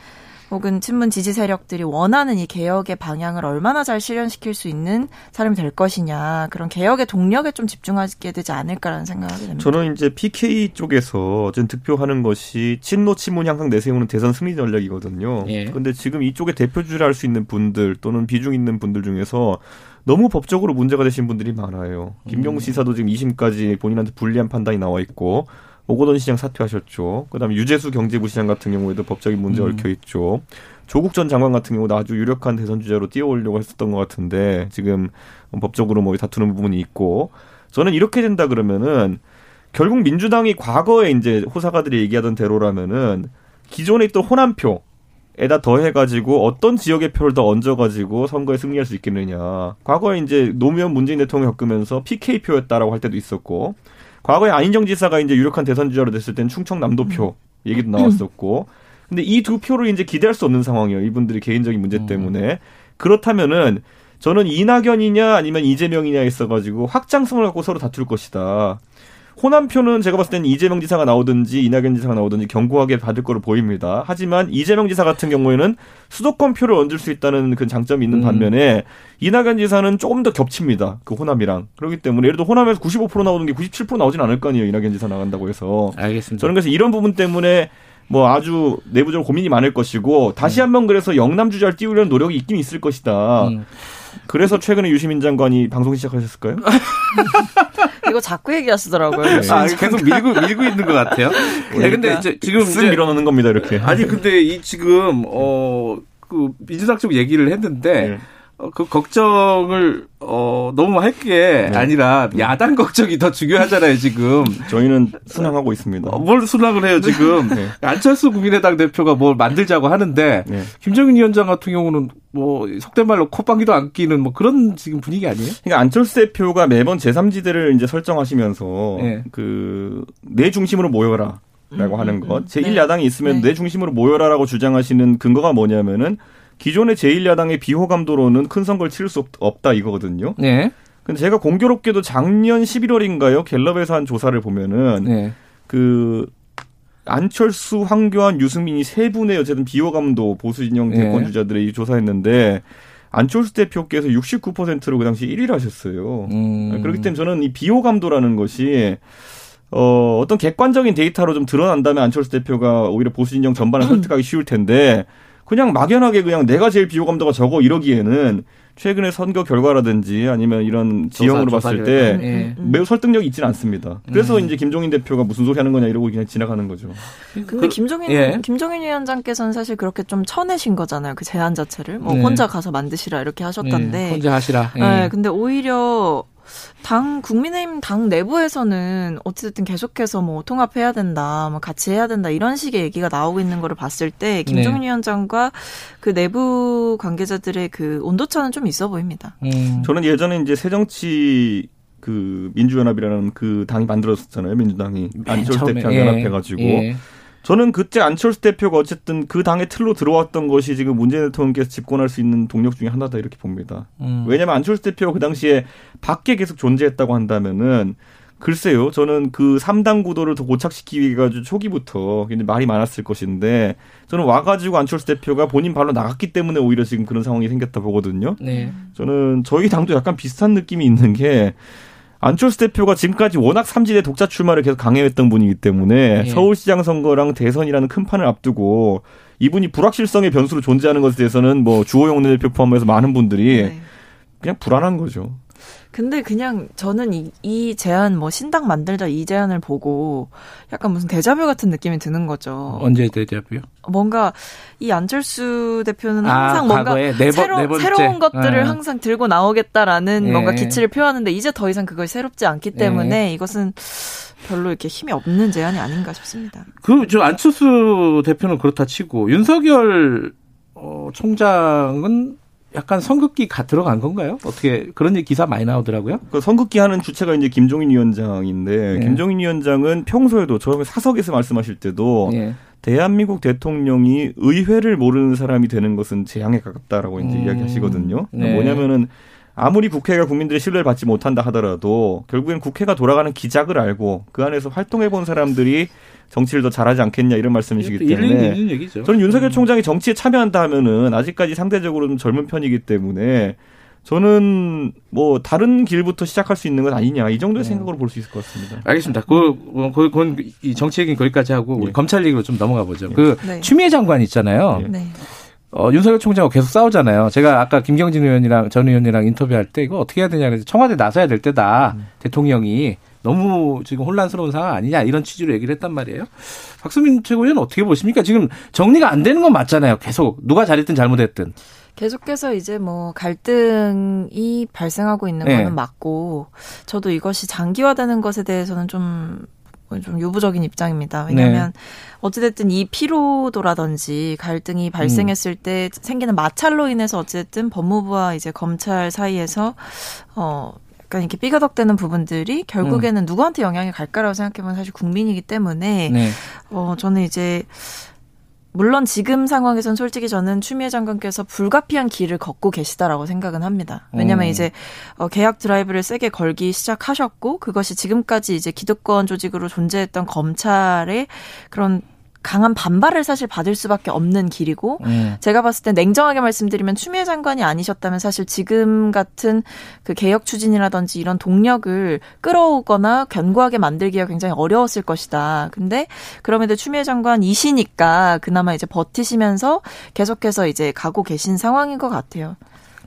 H: 혹은 친문 지지 세력들이 원하는 이 개혁의 방향을 얼마나 잘 실현시킬 수 있는 사람이 될 것이냐 그런 개혁의 동력에 좀 집중하게 되지 않을까라는 생각을 하게 됩니다.
G: 저는 이제 PK 쪽에서 좀 득표하는 것이 친노 친문 향상 내세우는 대선 승리 전략이거든요. 그런데 예. 지금 이쪽에 대표주를 할 수 있는 분들 또는 비중 있는 분들 중에서 너무 법적으로 문제가 되신 분들이 많아요. 김경수 지사도 지금 2심까지 본인한테 불리한 판단이 나와 있고 오거돈 시장 사퇴하셨죠. 그다음에 유재수 경제부 시장 같은 경우에도 법적인 문제 음. 얽혀 있죠. 조국 전 장관 같은 경우도 아주 유력한 대선 주자로 뛰어오려고 했었던 것 같은데 지금 법적으로 뭐 다투는 부분이 있고 저는 이렇게 된다 그러면은 결국 민주당이 과거에 이제 호사가들이 얘기하던 대로라면은 기존에 있던 호남표 에다 더해가지고 어떤 지역의 표를 더 얹어가지고 선거에 승리할 수 있겠느냐. 과거에 이제 노무현 문재인 대통령 겪으면서 PK 표였다라고 할 때도 있었고 과거에 안인정 지사가 이제 유력한 대선 주자로 됐을 때는 충청남도표 음. 얘기도 나왔었고 근데 이 두 표를 이제 기대할 수 없는 상황이에요. 이분들이 개인적인 문제 음. 때문에 그렇다면은 저는 이낙연이냐 아니면 이재명이냐 있어가지고 확장성을 갖고 서로 다툴 것이다. 호남표는 제가 봤을 때는 이재명 지사가 나오든지 이낙연 지사가 나오든지 견고하게 받을 거로 보입니다. 하지만 이재명 지사 같은 경우에는 수도권 표를 얹을 수 있다는 그 장점이 있는 음. 반면에 이낙연 지사는 조금 더 겹칩니다. 그 호남이랑. 그렇기 때문에 예를 들어 호남에서 95% 나오는 게 97% 나오진 않을 거 아니에요. 이낙연 지사 나간다고 해서.
B: 알겠습니다.
G: 저는 그래서 이런 부분 때문에 뭐 아주 내부적으로 고민이 많을 것이고 다시 음. 한번 그래서 영남 주자를 띄우려는 노력이 있긴 있을 것이다. 음. 그래서 최근에 유시민 장관이 방송 시작하셨을까요? <laughs>
H: 이거 자꾸 얘기하시더라고요.
B: 네. 아, 계속 밀고 밀고 있는 것 같아요. 네, 근데 이제 지금
G: 쓱 밀어넣는 겁니다 이렇게.
B: 아니 근데 이 지금 어그 민주당 쪽 얘기를 했는데. 네. 어, 그 걱정을 어 너무 할게 네. 아니라 야당 걱정이 더 중요하잖아요 지금.
G: 저희는 순항하고 있습니다.
B: 어, 뭘 순항을 해요 지금? 네. <laughs> 안철수 국민의당 대표가 뭘 만들자고 하는데 네. 김정인 위원장 같은 경우는 뭐 속된 말로 콧방귀도 안 끼는 뭐 그런 지금 분위기 아니에요?
G: 그러니까 안철수 대표가 매번 제3지대를 이제 설정하시면서 네. 그내 중심으로 모여라. 라고 음, 하는 것. 음, 음. 제1야당이 있으면 네. 내 중심으로 모여라라고 주장하시는 근거가 뭐냐면은 기존의 제1야당의 비호감도로는 큰 선거를 치를 수 없, 다 이거거든요. 네. 근데 제가 공교롭게도 작년 11월인가요? 갤럽에서 한 조사를 보면은 네. 그 안철수, 황교안, 유승민이 세 분의 어쨌든 비호감도 보수 진영 네. 대권 주자들이 네. 조사했는데 안철수 대표께서 69%로 그 당시 1위를 하셨어요. 음. 그렇기 때문에 저는 이 비호감도라는 것이 어, 어떤 객관적인 데이터로 좀 드러난다면 안철수 대표가 오히려 보수 진영 전반을 <clears throat> 설득하기 쉬울 텐데 그냥 막연하게 그냥 내가 제일 비호감도가 적어 이러기에는 최근의 선거 결과라든지 아니면 이런 지형으로 조사, 봤을 때 예. 매우 설득력이 있지는 않습니다. 그래서 음. 이제 김종인 대표가 무슨 소리 하는 거냐 이러고 그냥 지나가는 거죠.
H: 근데 그, 김종인 예. 김종인 위원장께서는 사실 그렇게 좀 쳐내신 거잖아요. 그 제안 자체를 뭐 네. 혼자 가서 만드시라 이렇게 하셨던데.
B: 네. 혼자 하시라.
H: 예. 네. 근데 오히려 당 국민의힘 당 내부에서는 어쨌든 계속해서 뭐 통합해야 된다, 뭐 같이 해야 된다 이런 식의 얘기가 나오고 있는 거를 봤을 때 김종인 네. 위원장과 그 내부 관계자들의 그 온도차는 좀 있어 보입니다.
G: 음. 저는 예전에 이제 새정치 그 민주연합이라는 그 당이 만들어졌잖아요 민주당이 안철수 대표랑 예. 연합해가지고. 예. 저는 그때 안철수 대표가 어쨌든 그 당의 틀로 들어왔던 것이 지금 문재인 대통령께서 집권할 수 있는 동력 중에 하나다 이렇게 봅니다. 음. 왜냐하면 안철수 대표가 그 당시에 밖에 계속 존재했다고 한다면은 글쎄요, 저는 그 3당 구도를 더 고착시키기 위해 가지고 초기부터 말이 많았을 것인데 저는 와가지고 안철수 대표가 본인 발로 나갔기 때문에 오히려 지금 그런 상황이 생겼다 보거든요. 네. 저는 저희 당도 약간 비슷한 느낌이 있는 게 안철수 대표가 지금까지 워낙 삼진의 독자 출마를 계속 강행했던 분이기 때문에 예. 서울시장 선거랑 대선이라는 큰 판을 앞두고 이분이 불확실성의 변수로 존재하는 것에 대해서는 뭐 주호영 대표 포함해서 많은 분들이 네. 그냥 불안한 거죠.
H: 근데 그냥 저는 이, 이 제안 뭐 신당 만들자 이 제안을 보고 약간 무슨 대자뷰 같은 느낌이 드는 거죠.
B: 언제 대자뷰요?
H: 뭔가 이 안철수 대표는 아, 항상 아, 뭔가 네 새로, 네 새로운 것들을 아. 항상 들고 나오겠다라는 예. 뭔가 기치를 표하는데 이제 더 이상 그걸 새롭지 않기 때문에 예. 이것은 별로 이렇게 힘이 없는 제안이 아닌가 싶습니다.
B: 그 저 안철수 대표는 그렇다 치고 윤석열 어, 총장은 약간 선긋기가 들어간 건가요? 어떻게 그런 기사 많이 나오더라고요.
G: 그 선긋기 하는 주체가 이제 김종인 위원장인데 네. 김종인 위원장은 평소에도 저 사석에서 말씀하실 때도 네. 대한민국 대통령이 의회를 모르는 사람이 되는 것은 재앙에 가깝다라고 이제 음. 이야기하시거든요. 네. 뭐냐면은 아무리 국회가 국민들의 신뢰를 받지 못한다 하더라도 결국엔 국회가 돌아가는 기작을 알고 그 안에서 활동해 본 사람들이 정치를 더 잘하지 않겠냐 이런 말씀이시기 때문에 저는 윤석열 음. 총장이 정치에 참여한다 하면은 아직까지 상대적으로 좀 젊은 편이기 때문에 저는 뭐 다른 길부터 시작할 수 있는 건 아니냐 이 정도의 네. 생각으로 볼 수 있을 것 같습니다.
B: 알겠습니다. 그, 그, 그건 이 정치 얘기는 거기까지 하고 우리 네. 검찰 얘기로 좀 넘어가 보죠. 네. 그 네. 추미애 장관 있잖아요. 네. 어, 윤석열 총장하고 계속 싸우잖아요. 제가 아까 김경진 의원이랑 전 의원이랑 인터뷰할 때 이거 어떻게 해야 되냐 그래서 청와대 나서야 될 때다. 음. 대통령이 너무 지금 혼란스러운 상황 아니냐 이런 취지로 얘기를 했단 말이에요. 박수민 최고위원 어떻게 보십니까? 지금 정리가 안 되는 건 맞잖아요. 계속 누가 잘했든 잘못했든.
H: 계속해서 이제 뭐 갈등이 발생하고 있는 네. 거는 맞고 저도 이것이 장기화되는 것에 대해서는 좀좀 유부적인 입장입니다. 왜냐하면 네. 어찌됐든 이 피로도라든지 갈등이 발생했을 음. 때 생기는 마찰로 인해서 어쨌든 법무부와 이제 검찰 사이에서 어 약간 이렇게 삐거덕대는 부분들이 결국에는 음. 누구한테 영향이 갈까라고 생각해보면 사실 국민이기 때문에 네. 어 저는 이제 물론 지금 상황에선 솔직히 저는 추미애 장관께서 불가피한 길을 걷고 계시다라고 생각은 합니다. 왜냐하면 음. 이제 어, 계약 드라이브를 세게 걸기 시작하셨고 그것이 지금까지 이제 기득권 조직으로 존재했던 검찰의 그런 강한 반발을 사실 받을 수밖에 없는 길이고 음. 제가 봤을 때 냉정하게 말씀드리면 추미애 장관이 아니셨다면 사실 지금 같은 그 개혁 추진이라든지 이런 동력을 끌어오거나 견고하게 만들기가 굉장히 어려웠을 것이다. 근데 그럼에도 추미애 장관이시니까 그나마 이제 버티시면서 계속해서 이제 가고 계신 상황인 것 같아요.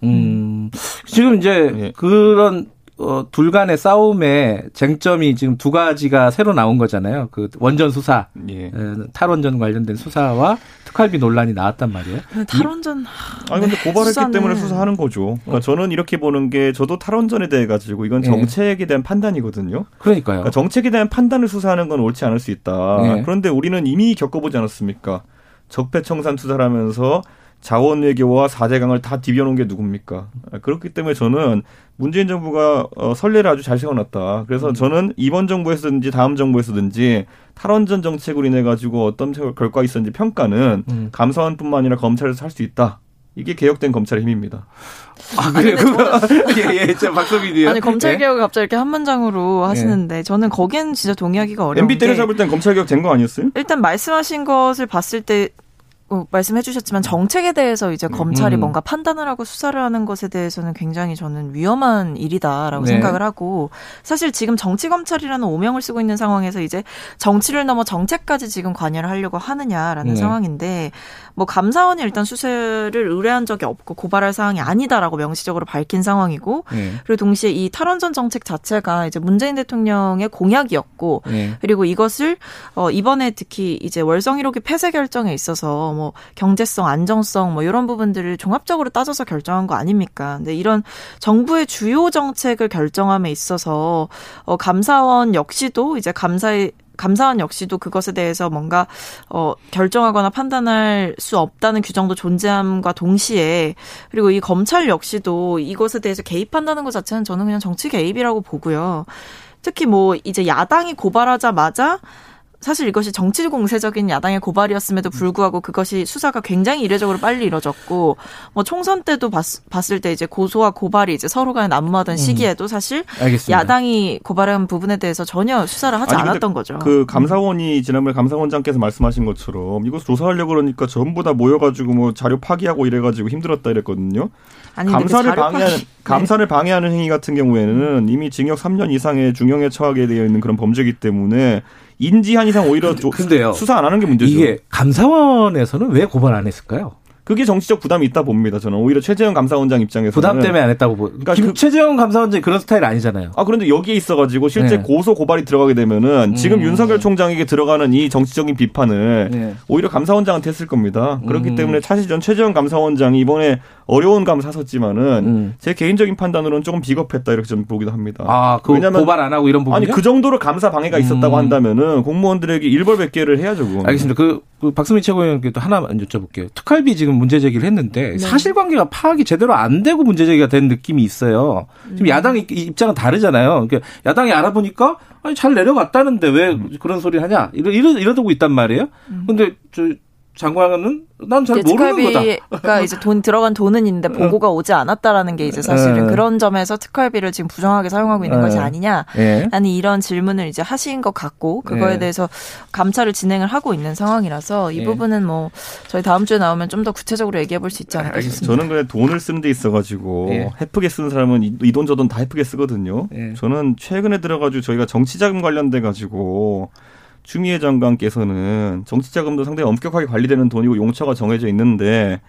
B: 음. 지금 이제 예. 그런 어, 둘 간의 싸움의 쟁점이 지금 두 가지가 새로 나온 거잖아요. 그 원전 수사, 예. 탈원전 관련된 수사와 특활비 논란이 나왔단 말이에요.
H: 탈원전.
G: 아니 근데 고발했기 수사는... 때문에 수사하는 거죠. 그러니까 어. 저는 이렇게 보는 게 저도 탈원전에 대해 가지고 이건 예. 정책에 대한 판단이거든요.
B: 그러니까요.
G: 그러니까 정책에 대한 판단을 수사하는 건 옳지 않을 수 있다. 예. 그런데 우리는 이미 겪어보지 않았습니까? 적폐청산 투자를 하면서 자원 외교와 사대강을 다 디벼놓은 게 누굽니까? 그렇기 때문에 저는 문재인 정부가 어, 선례를 아주 잘 세워놨다. 그래서 음. 저는 이번 정부에서든지 다음 정부에서든지 탈원전 정책으로 인해 가지고 어떤 결과가 있었는지 평가는 음. 감사원뿐만 아니라 검찰에서 할 수 있다. 이게 개혁된 검찰의 힘입니다.
B: 아, 그래요? <laughs> 예, 예, 저 박소민이요.
H: 아니, 검찰 개혁을 갑자기 이렇게 한 문장으로 하시는데, 예. 저는 거기는 진짜 동의하기가 어려운
G: MB 때려잡을 땐 검찰 개혁 된 거 아니었어요?
H: 일단 말씀하신 것을 봤을 때, 어, 말씀해 주셨지만 정책에 대해서 이제 검찰이 음. 뭔가 판단을 하고 수사를 하는 것에 대해서는 굉장히 저는 위험한 일이다라고 네. 생각을 하고 사실 지금 정치 검찰이라는 오명을 쓰고 있는 상황에서 이제 정치를 넘어 정책까지 지금 관여를 하려고 하느냐라는 네. 상황인데 뭐 감사원이 일단 수사를 의뢰한 적이 없고 고발할 사항이 아니다라고 명시적으로 밝힌 상황이고 네. 그리고 동시에 이 탈원전 정책 자체가 이제 문재인 대통령의 공약이었고 네. 그리고 이것을 어 이번에 특히 이제 월성 1호기 폐쇄 결정에 있어서 뭐 경제성, 안정성 뭐 이런 부분들을 종합적으로 따져서 결정한 거 아닙니까? 근데 이런 정부의 주요 정책을 결정함에 있어서 어 감사원 역시도 이제 감사의 감사원 역시도 그것에 대해서 뭔가 어 결정하거나 판단할 수 없다는 규정도 존재함과 동시에 그리고 이 검찰 역시도 이것에 대해서 개입한다는 것 자체는 저는 그냥 정치 개입이라고 보고요. 특히 뭐 이제 야당이 고발하자마자 사실 이것이 정치 공세적인 야당의 고발이었음에도 불구하고 그것이 수사가 굉장히 이례적으로 빨리 이뤄졌고 뭐 총선 때도 봤, 봤을 때 이제 고소와 고발이 이제 서로 간에 난무하던 음. 시기에도 사실 알겠습니다. 야당이 고발한 부분에 대해서 전혀 수사를 하지 아니, 않았던 거죠.
G: 그 감사원이 지난번에 감사원장께서 말씀하신 것처럼 이것 조사하려고 그러니까 전부 다 모여가지고 뭐 자료 파기하고 이래가지고 힘들었다 이랬거든요. 아니, 감사를 그 방해하는 파기... 감사를 방해하는 행위 같은 경우에는 이미 징역 3년 이상의 중형에 처하게 되어 있는 그런 범죄이기 때문에 인지한 이상 오히려 근데요, 수사 안 하는 게 문제죠.
B: 이게 감사원에서는 왜 고발 안 했을까요?
G: 그게 정치적 부담이 있다 봅니다. 저는 오히려 최재형 감사원장 입장에서
B: 부담 때문에 안 했다고 보. 그러니까 김, 그, 최재형 감사원장이 그런 스타일 아니잖아요.
G: 아 그런데 여기에 있어가지고 실제 네. 고소 고발이 들어가게 되면은 지금 음. 윤석열 총장에게 들어가는 이 정치적인 비판을 네. 오히려 감사원장한테 했을 겁니다. 그렇기 음. 때문에 사실 전 최재형 감사원장이 이번에 어려운 감 사섰지만은 음. 제 개인적인 판단으로는 조금 비겁했다 이렇게 좀 보기도 합니다.
B: 아, 그 왜냐면 고발 안 하고 이런 부분
G: 아니 그 정도로 감사 방해가 있었다고 음. 한다면은 공무원들에게 일벌백계를 해야죠. 그건.
B: 알겠습니다. 그, 그 박수민 최고위원께도 하나만 여쭤볼게요. 특활비 지금 문제 제기를 했는데 네. 사실관계가 파악이 제대로 안 되고 문제 제기가 된 느낌이 있어요. 지금 음. 야당 입장은 다르잖아요. 그러니까 야당이 알아보니까 아니 잘 내려갔다는데 왜 음. 그런 소리 하냐 이러 이러 이러고 있단 말이에요. 음. 근데 저 장관은 난 잘 모르는 거다.
H: 특활비가 <laughs> 이제 돈 들어간 돈은 있는데 보고가 오지 않았다라는 게 이제 사실은 네. 그런 점에서 특활비를 지금 부정하게 사용하고 있는 것이 네. 아니냐. 네. 라는 이런 질문을 이제 하신 것 같고 그거에 네. 대해서 감찰을 진행을 하고 있는 상황이라서 이 네. 부분은 뭐 저희 다음 주에 나오면 좀 더 구체적으로 얘기해 볼 수 있지 않을까 싶습니다.
G: 저는 그냥 돈을 쓰는 데 있어 가지고 해프게 쓰는 사람은 이 돈 저 돈다 해프게 쓰거든요. 저는 최근에 들어 가지고 저희가 정치 자금 관련돼 가지고 추미애 장관께서는 정치자금도 상당히 엄격하게 관리되는 돈이고 용처가 정해져 있는데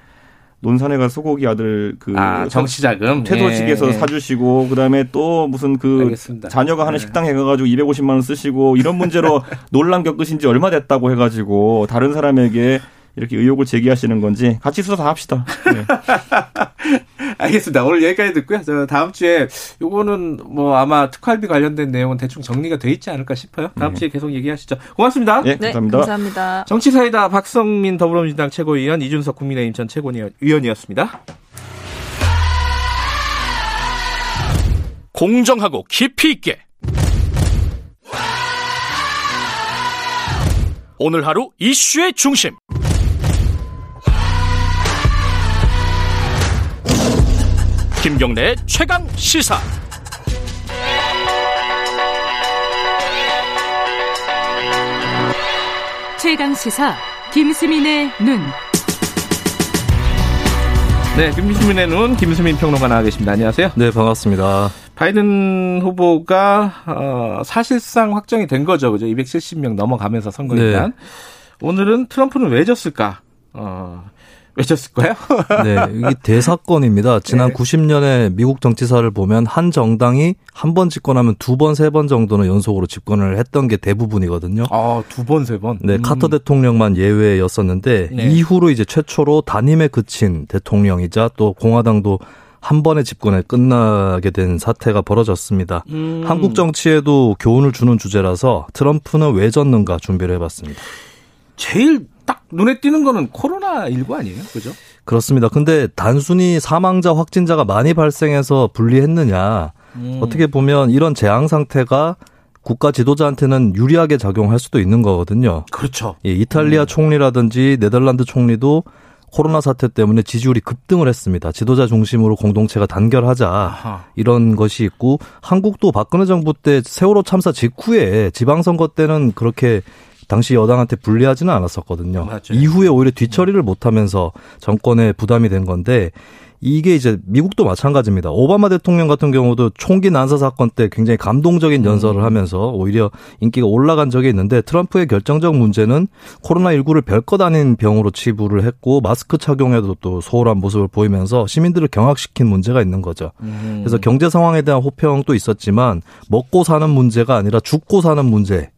G: 논산에 가 소고기 아들 그
B: 아, 정치자금
G: 퇴소식에서 예, 예. 사주시고 그다음에 또 무슨 그 알겠습니다. 자녀가 하는 예. 식당에 가가지고 250만 원 쓰시고 이런 문제로 <laughs> 논란 겪으신 지 얼마 됐다고 해가지고 다른 사람에게 이렇게 의혹을 제기하시는 건지 같이 수사 합시다. 네. <laughs>
B: 알겠습니다. 오늘 여기까지 듣고요. 저 다음 주에 요거는 뭐 아마 특활비 관련된 내용은 대충 정리가 돼 있지 않을까 싶어요. 다음 네. 주에 계속 얘기하시죠. 고맙습니다.
G: 네, 네 감사합니다.
H: 감사합니다.
B: 정치사이다 박성민 더불어민주당 최고위원 이준석 국민의힘 전 최고위원이었습니다.
A: 공정하고 깊이 있게 오늘 하루 이슈의 중심 김경래 최강 시사.
C: 최강 시사 김수민의 눈.
B: 네, 김수민의 눈 김수민 평론가 나와 계십니다. 안녕하세요.
I: 네, 반갑습니다.
B: 바이든 후보가 어, 사실상 확정이 된 거죠, 그죠? 270명 넘어가면서 선거일단. 네. 오늘은 트럼프는 왜 졌을까? 어, 외쳤을까요? <laughs>
I: 네, 이게 대사건입니다. 지난 네. 90년에 미국 정치사를 보면 한 정당이 한 번 집권하면 두 번, 세 번 정도는 연속으로 집권을 했던 게 대부분이거든요.
B: 아, 두 번, 세 번?
I: 네, 음. 카터 대통령만 예외였었는데 네. 이후로 이제 최초로 단임에 그친 대통령이자 또 공화당도 한 번의 집권에 끝나게 된 사태가 벌어졌습니다. 음. 한국 정치에도 교훈을 주는 주제라서 트럼프는 왜 졌는가 준비를 해봤습니다.
B: 제일 딱 눈에 띄는 거는 코로나19 아니에요? 그죠?
I: 그렇습니다. 근데 단순히 사망자, 확진자가 많이 발생해서 분리했느냐. 음. 어떻게 보면 이런 재앙 상태가 국가 지도자한테는 유리하게 작용할 수도 있는 거거든요.
B: 그렇죠.
I: 예, 이탈리아 음. 총리라든지 네덜란드 총리도 코로나 사태 때문에 지지율이 급등을 했습니다. 지도자 중심으로 공동체가 단결하자 아하. 이런 것이 있고 한국도 박근혜 정부 때 세월호 참사 직후에 지방선거 때는 그렇게 당시 여당한테 불리하지는 않았었거든요. 맞아요. 이후에 오히려 뒤처리를 못하면서 정권에 부담이 된 건데 이게 이제 미국도 마찬가지입니다. 오바마 대통령 같은 경우도 총기 난사 사건 때 굉장히 감동적인 음. 연설을 하면서 오히려 인기가 올라간 적이 있는데 트럼프의 결정적 문제는 코로나19를 별것 아닌 병으로 치부를 했고 마스크 착용에도 또 소홀한 모습을 보이면서 시민들을 경악시킨 문제가 있는 거죠. 음. 그래서 경제 상황에 대한 호평도 있었지만 먹고 사는 문제가 아니라 죽고 사는 문제에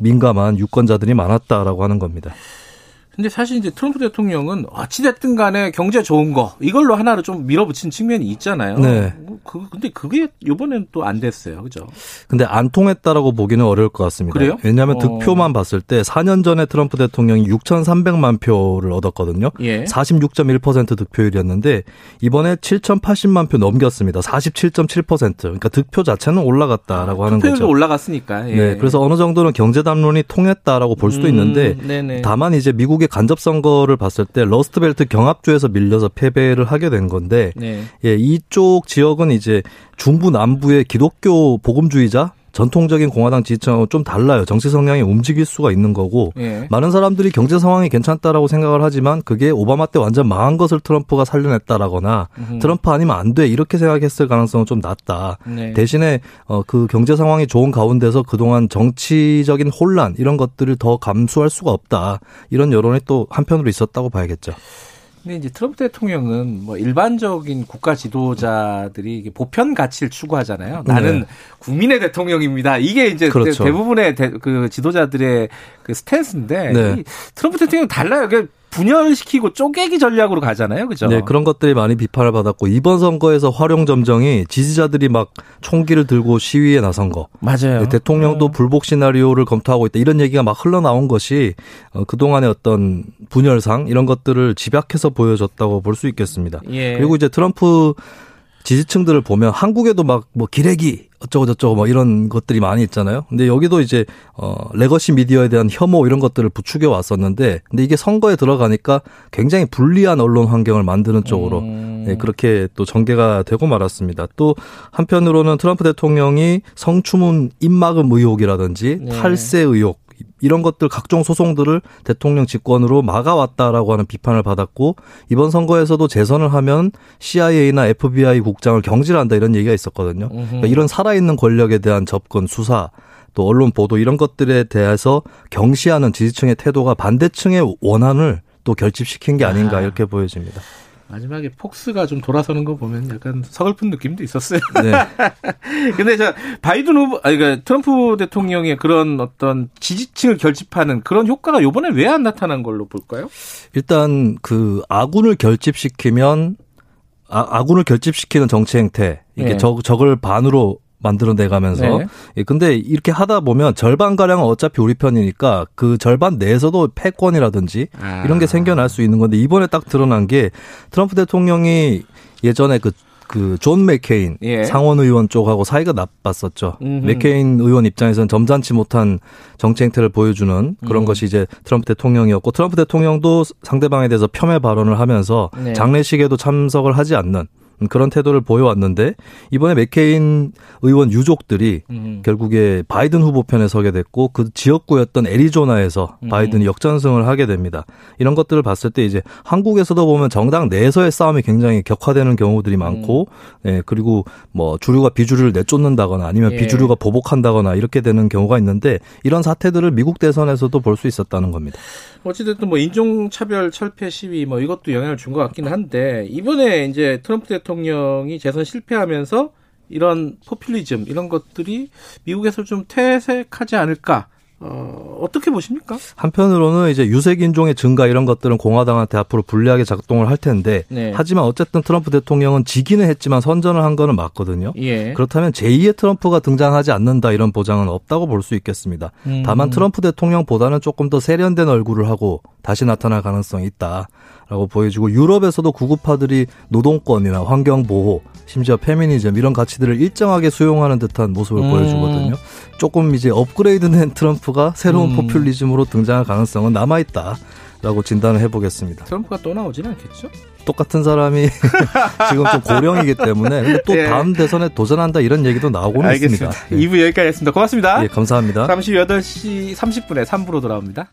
I: 민감한 유권자들이 많았다라고 하는 겁니다.
B: 근데 사실 이제 트럼프 대통령은 어찌됐든 간에 경제 좋은 거 이걸로 하나를 좀 밀어붙인 측면이 있잖아요. 네. 뭐 그, 근데 그게 이번엔 또 안 됐어요. 그죠?
I: 근데 안 통했다라고 보기는 어려울 것 같습니다.
B: 그래요?
I: 왜냐하면 어. 득표만 봤을 때 4년 전에 트럼프 대통령이 6,300만 표를 얻었거든요. 예. 46.1% 득표율이었는데 이번에 7,080만 표 넘겼습니다. 47.7%. 그러니까 득표 자체는 올라갔다라고 아, 하는 거죠.
B: 올라갔으니까.
I: 예. 네. 그래서 어느 정도는 경제 담론이 통했다라고 볼 수도 음, 있는데 네네. 다만 이제 미국의 미국의 간접 선거를 봤을 때 러스트벨트 경합주에서 밀려서 패배를 하게 된 건데 네. 예, 이쪽 지역은 이제 중부 남부의 기독교 복음주의자 전통적인 공화당 지지층하고 좀 달라요. 정치 성향이 움직일 수가 있는 거고 예. 많은 사람들이 경제 상황이 괜찮다라고 생각을 하지만 그게 오바마 때 완전 망한 것을 트럼프가 살려냈다라거나 음흠. 트럼프 아니면 안 돼 이렇게 생각했을 가능성은 좀 낮다. 네. 대신에 어, 그 경제 상황이 좋은 가운데서 그동안 정치적인 혼란 이런 것들을 더 감수할 수가 없다. 이런 여론이 또 한편으로 있었다고 봐야겠죠.
B: 근데 이제 트럼프 대통령은 뭐 일반적인 국가 지도자들이 보편 가치를 추구하잖아요. 나는 네. 국민의 대통령입니다. 이게 이제 그렇죠. 대부분의 대, 그 지도자들의 그 스탠스인데 네. 트럼프 대통령 달라요. 그러니까 분열시키고 쪼개기 전략으로 가잖아요. 그죠?
I: 네, 그런 것들이 많이 비판을 받았고 이번 선거에서 활용 점정이 지지자들이 막 총기를 들고 시위에 나선 거.
B: 맞아요. 네,
I: 대통령도 음. 불복 시나리오를 검토하고 있다. 이런 얘기가 막 흘러나온 것이 어, 그동안의 어떤 분열상 이런 것들을 집약해서 보여줬다고 볼 수 있겠습니다. 예. 그리고 이제 트럼프 지지층들을 보면 한국에도 막 뭐 기레기 어쩌고 저쩌고 뭐 이런 것들이 많이 있잖아요. 근데 여기도 이제 어 legacy media에 대한 혐오 이런 것들을 부추겨 왔었는데 근데 이게 선거에 들어가니까 굉장히 불리한 언론 환경을 만드는 쪽으로 음. 네, 그렇게 또 전개가 되고 말았습니다. 또 한편으로는 트럼프 대통령이 성추문 입막음 의혹이라든지 네. 탈세 의혹 이런 것들 각종 소송들을 대통령 직권으로 막아왔다라고 하는 비판을 받았고 이번 선거에서도 재선을 하면 CIA나 FBI 국장을 경질한다 이런 얘기가 있었거든요. 그러니까 이런 살아있는 권력에 대한 접근 수사 또 언론 보도 이런 것들에 대해서 경시하는 지지층의 태도가 반대층의 원한을 또 결집시킨 게 아닌가 아. 이렇게 보여집니다.
B: 마지막에 폭스가 좀 돌아서는 거 보면 약간 서글픈 느낌도 있었어요. 네. <laughs> 근데 저 바이든 후보, 아니 그러니까 트럼프 대통령의 그런 어떤 지지층을 결집하는 그런 효과가 요번에 왜 안 나타난 걸로 볼까요?
I: 일단 그 아군을 결집시키면 아, 군을 결집시키는 정치 행태 이게 네. 적, 적을 반으로 만들어내 가면서. 네. 예, 근데 이렇게 하다 보면 절반 가량은 어차피 우리 편이니까 그 절반 내에서도 패권이라든지 아. 이런 게 생겨날 수 있는 건데 이번에 딱 드러난 게 트럼프 대통령이 예전에 그 그 존 맥케인 예. 상원 의원 쪽하고 사이가 나빴었죠. 음흠. 맥케인 의원 입장에서는 점잖지 못한 정치 행태를 보여주는 그런 음. 것이 이제 트럼프 대통령이었고 트럼프 대통령도 상대방에 대해서 폄훼 발언을 하면서 네. 장례식에도 참석을 하지 않는 그런 태도를 보여왔는데 이번에 맥케인 의원 유족들이 음. 결국에 바이든 후보 편에 서게 됐고 그 지역구였던 애리조나에서 음. 바이든이 역전승을 하게 됩니다. 이런 것들을 봤을 때 이제 한국에서도 보면 정당 내에서의 싸움이 굉장히 격화되는 경우들이 많고 음. 예, 그리고 뭐 주류가 비주류를 내쫓는다거나 아니면 예. 비주류가 보복한다거나 이렇게 되는 경우가 있는데 이런 사태들을 미국 대선에서도 볼 수 있었다는 겁니다.
B: 어찌됐든 뭐 인종차별 철폐 시위 뭐 이것도 영향을 준 것 같기는 한데 이번에 이제 트럼프 대통령이 재선 실패하면서 이런 포퓰리즘 이런 것들이 미국에서 좀 퇴색하지 않을까 어, 어떻게 보십니까?
I: 한편으로는 이제 유색 인종의 증가 이런 것들은 공화당한테 앞으로 불리하게 작동을 할 텐데 네. 하지만 어쨌든 트럼프 대통령은 지기는 했지만 선전을 한 거는 맞거든요. 예. 그렇다면 제2의 트럼프가 등장하지 않는다 이런 보장은 없다고 볼 수 있겠습니다. 음. 다만 트럼프 대통령보다는 조금 더 세련된 얼굴을 하고 다시 나타날 가능성이 있다. 라고 보여지고 유럽에서도 구급파들이 노동권이나 환경 보호, 심지어 페미니즘 이런 가치들을 일정하게 수용하는 듯한 모습을 음. 보여주거든요. 조금 이제 업그레이드된 <laughs> 트럼프가 새로운 음. 포퓰리즘으로 등장할 가능성은 남아 있다 라고 진단을 해보겠습니다.
B: 트럼프가 또 나오지는 않겠죠?
I: 똑같은 사람이 <laughs> 지금 좀 고령이기 때문에 또 <laughs> 예. 다음 대선에 도전한다 이런 얘기도 나오고는 알겠습니다. 있습니다.
B: 예. 2부 여기까지 했습니다. 고맙습니다.
I: 예, 감사합니다.
B: 잠시 8시 30분에 3부로 돌아옵니다.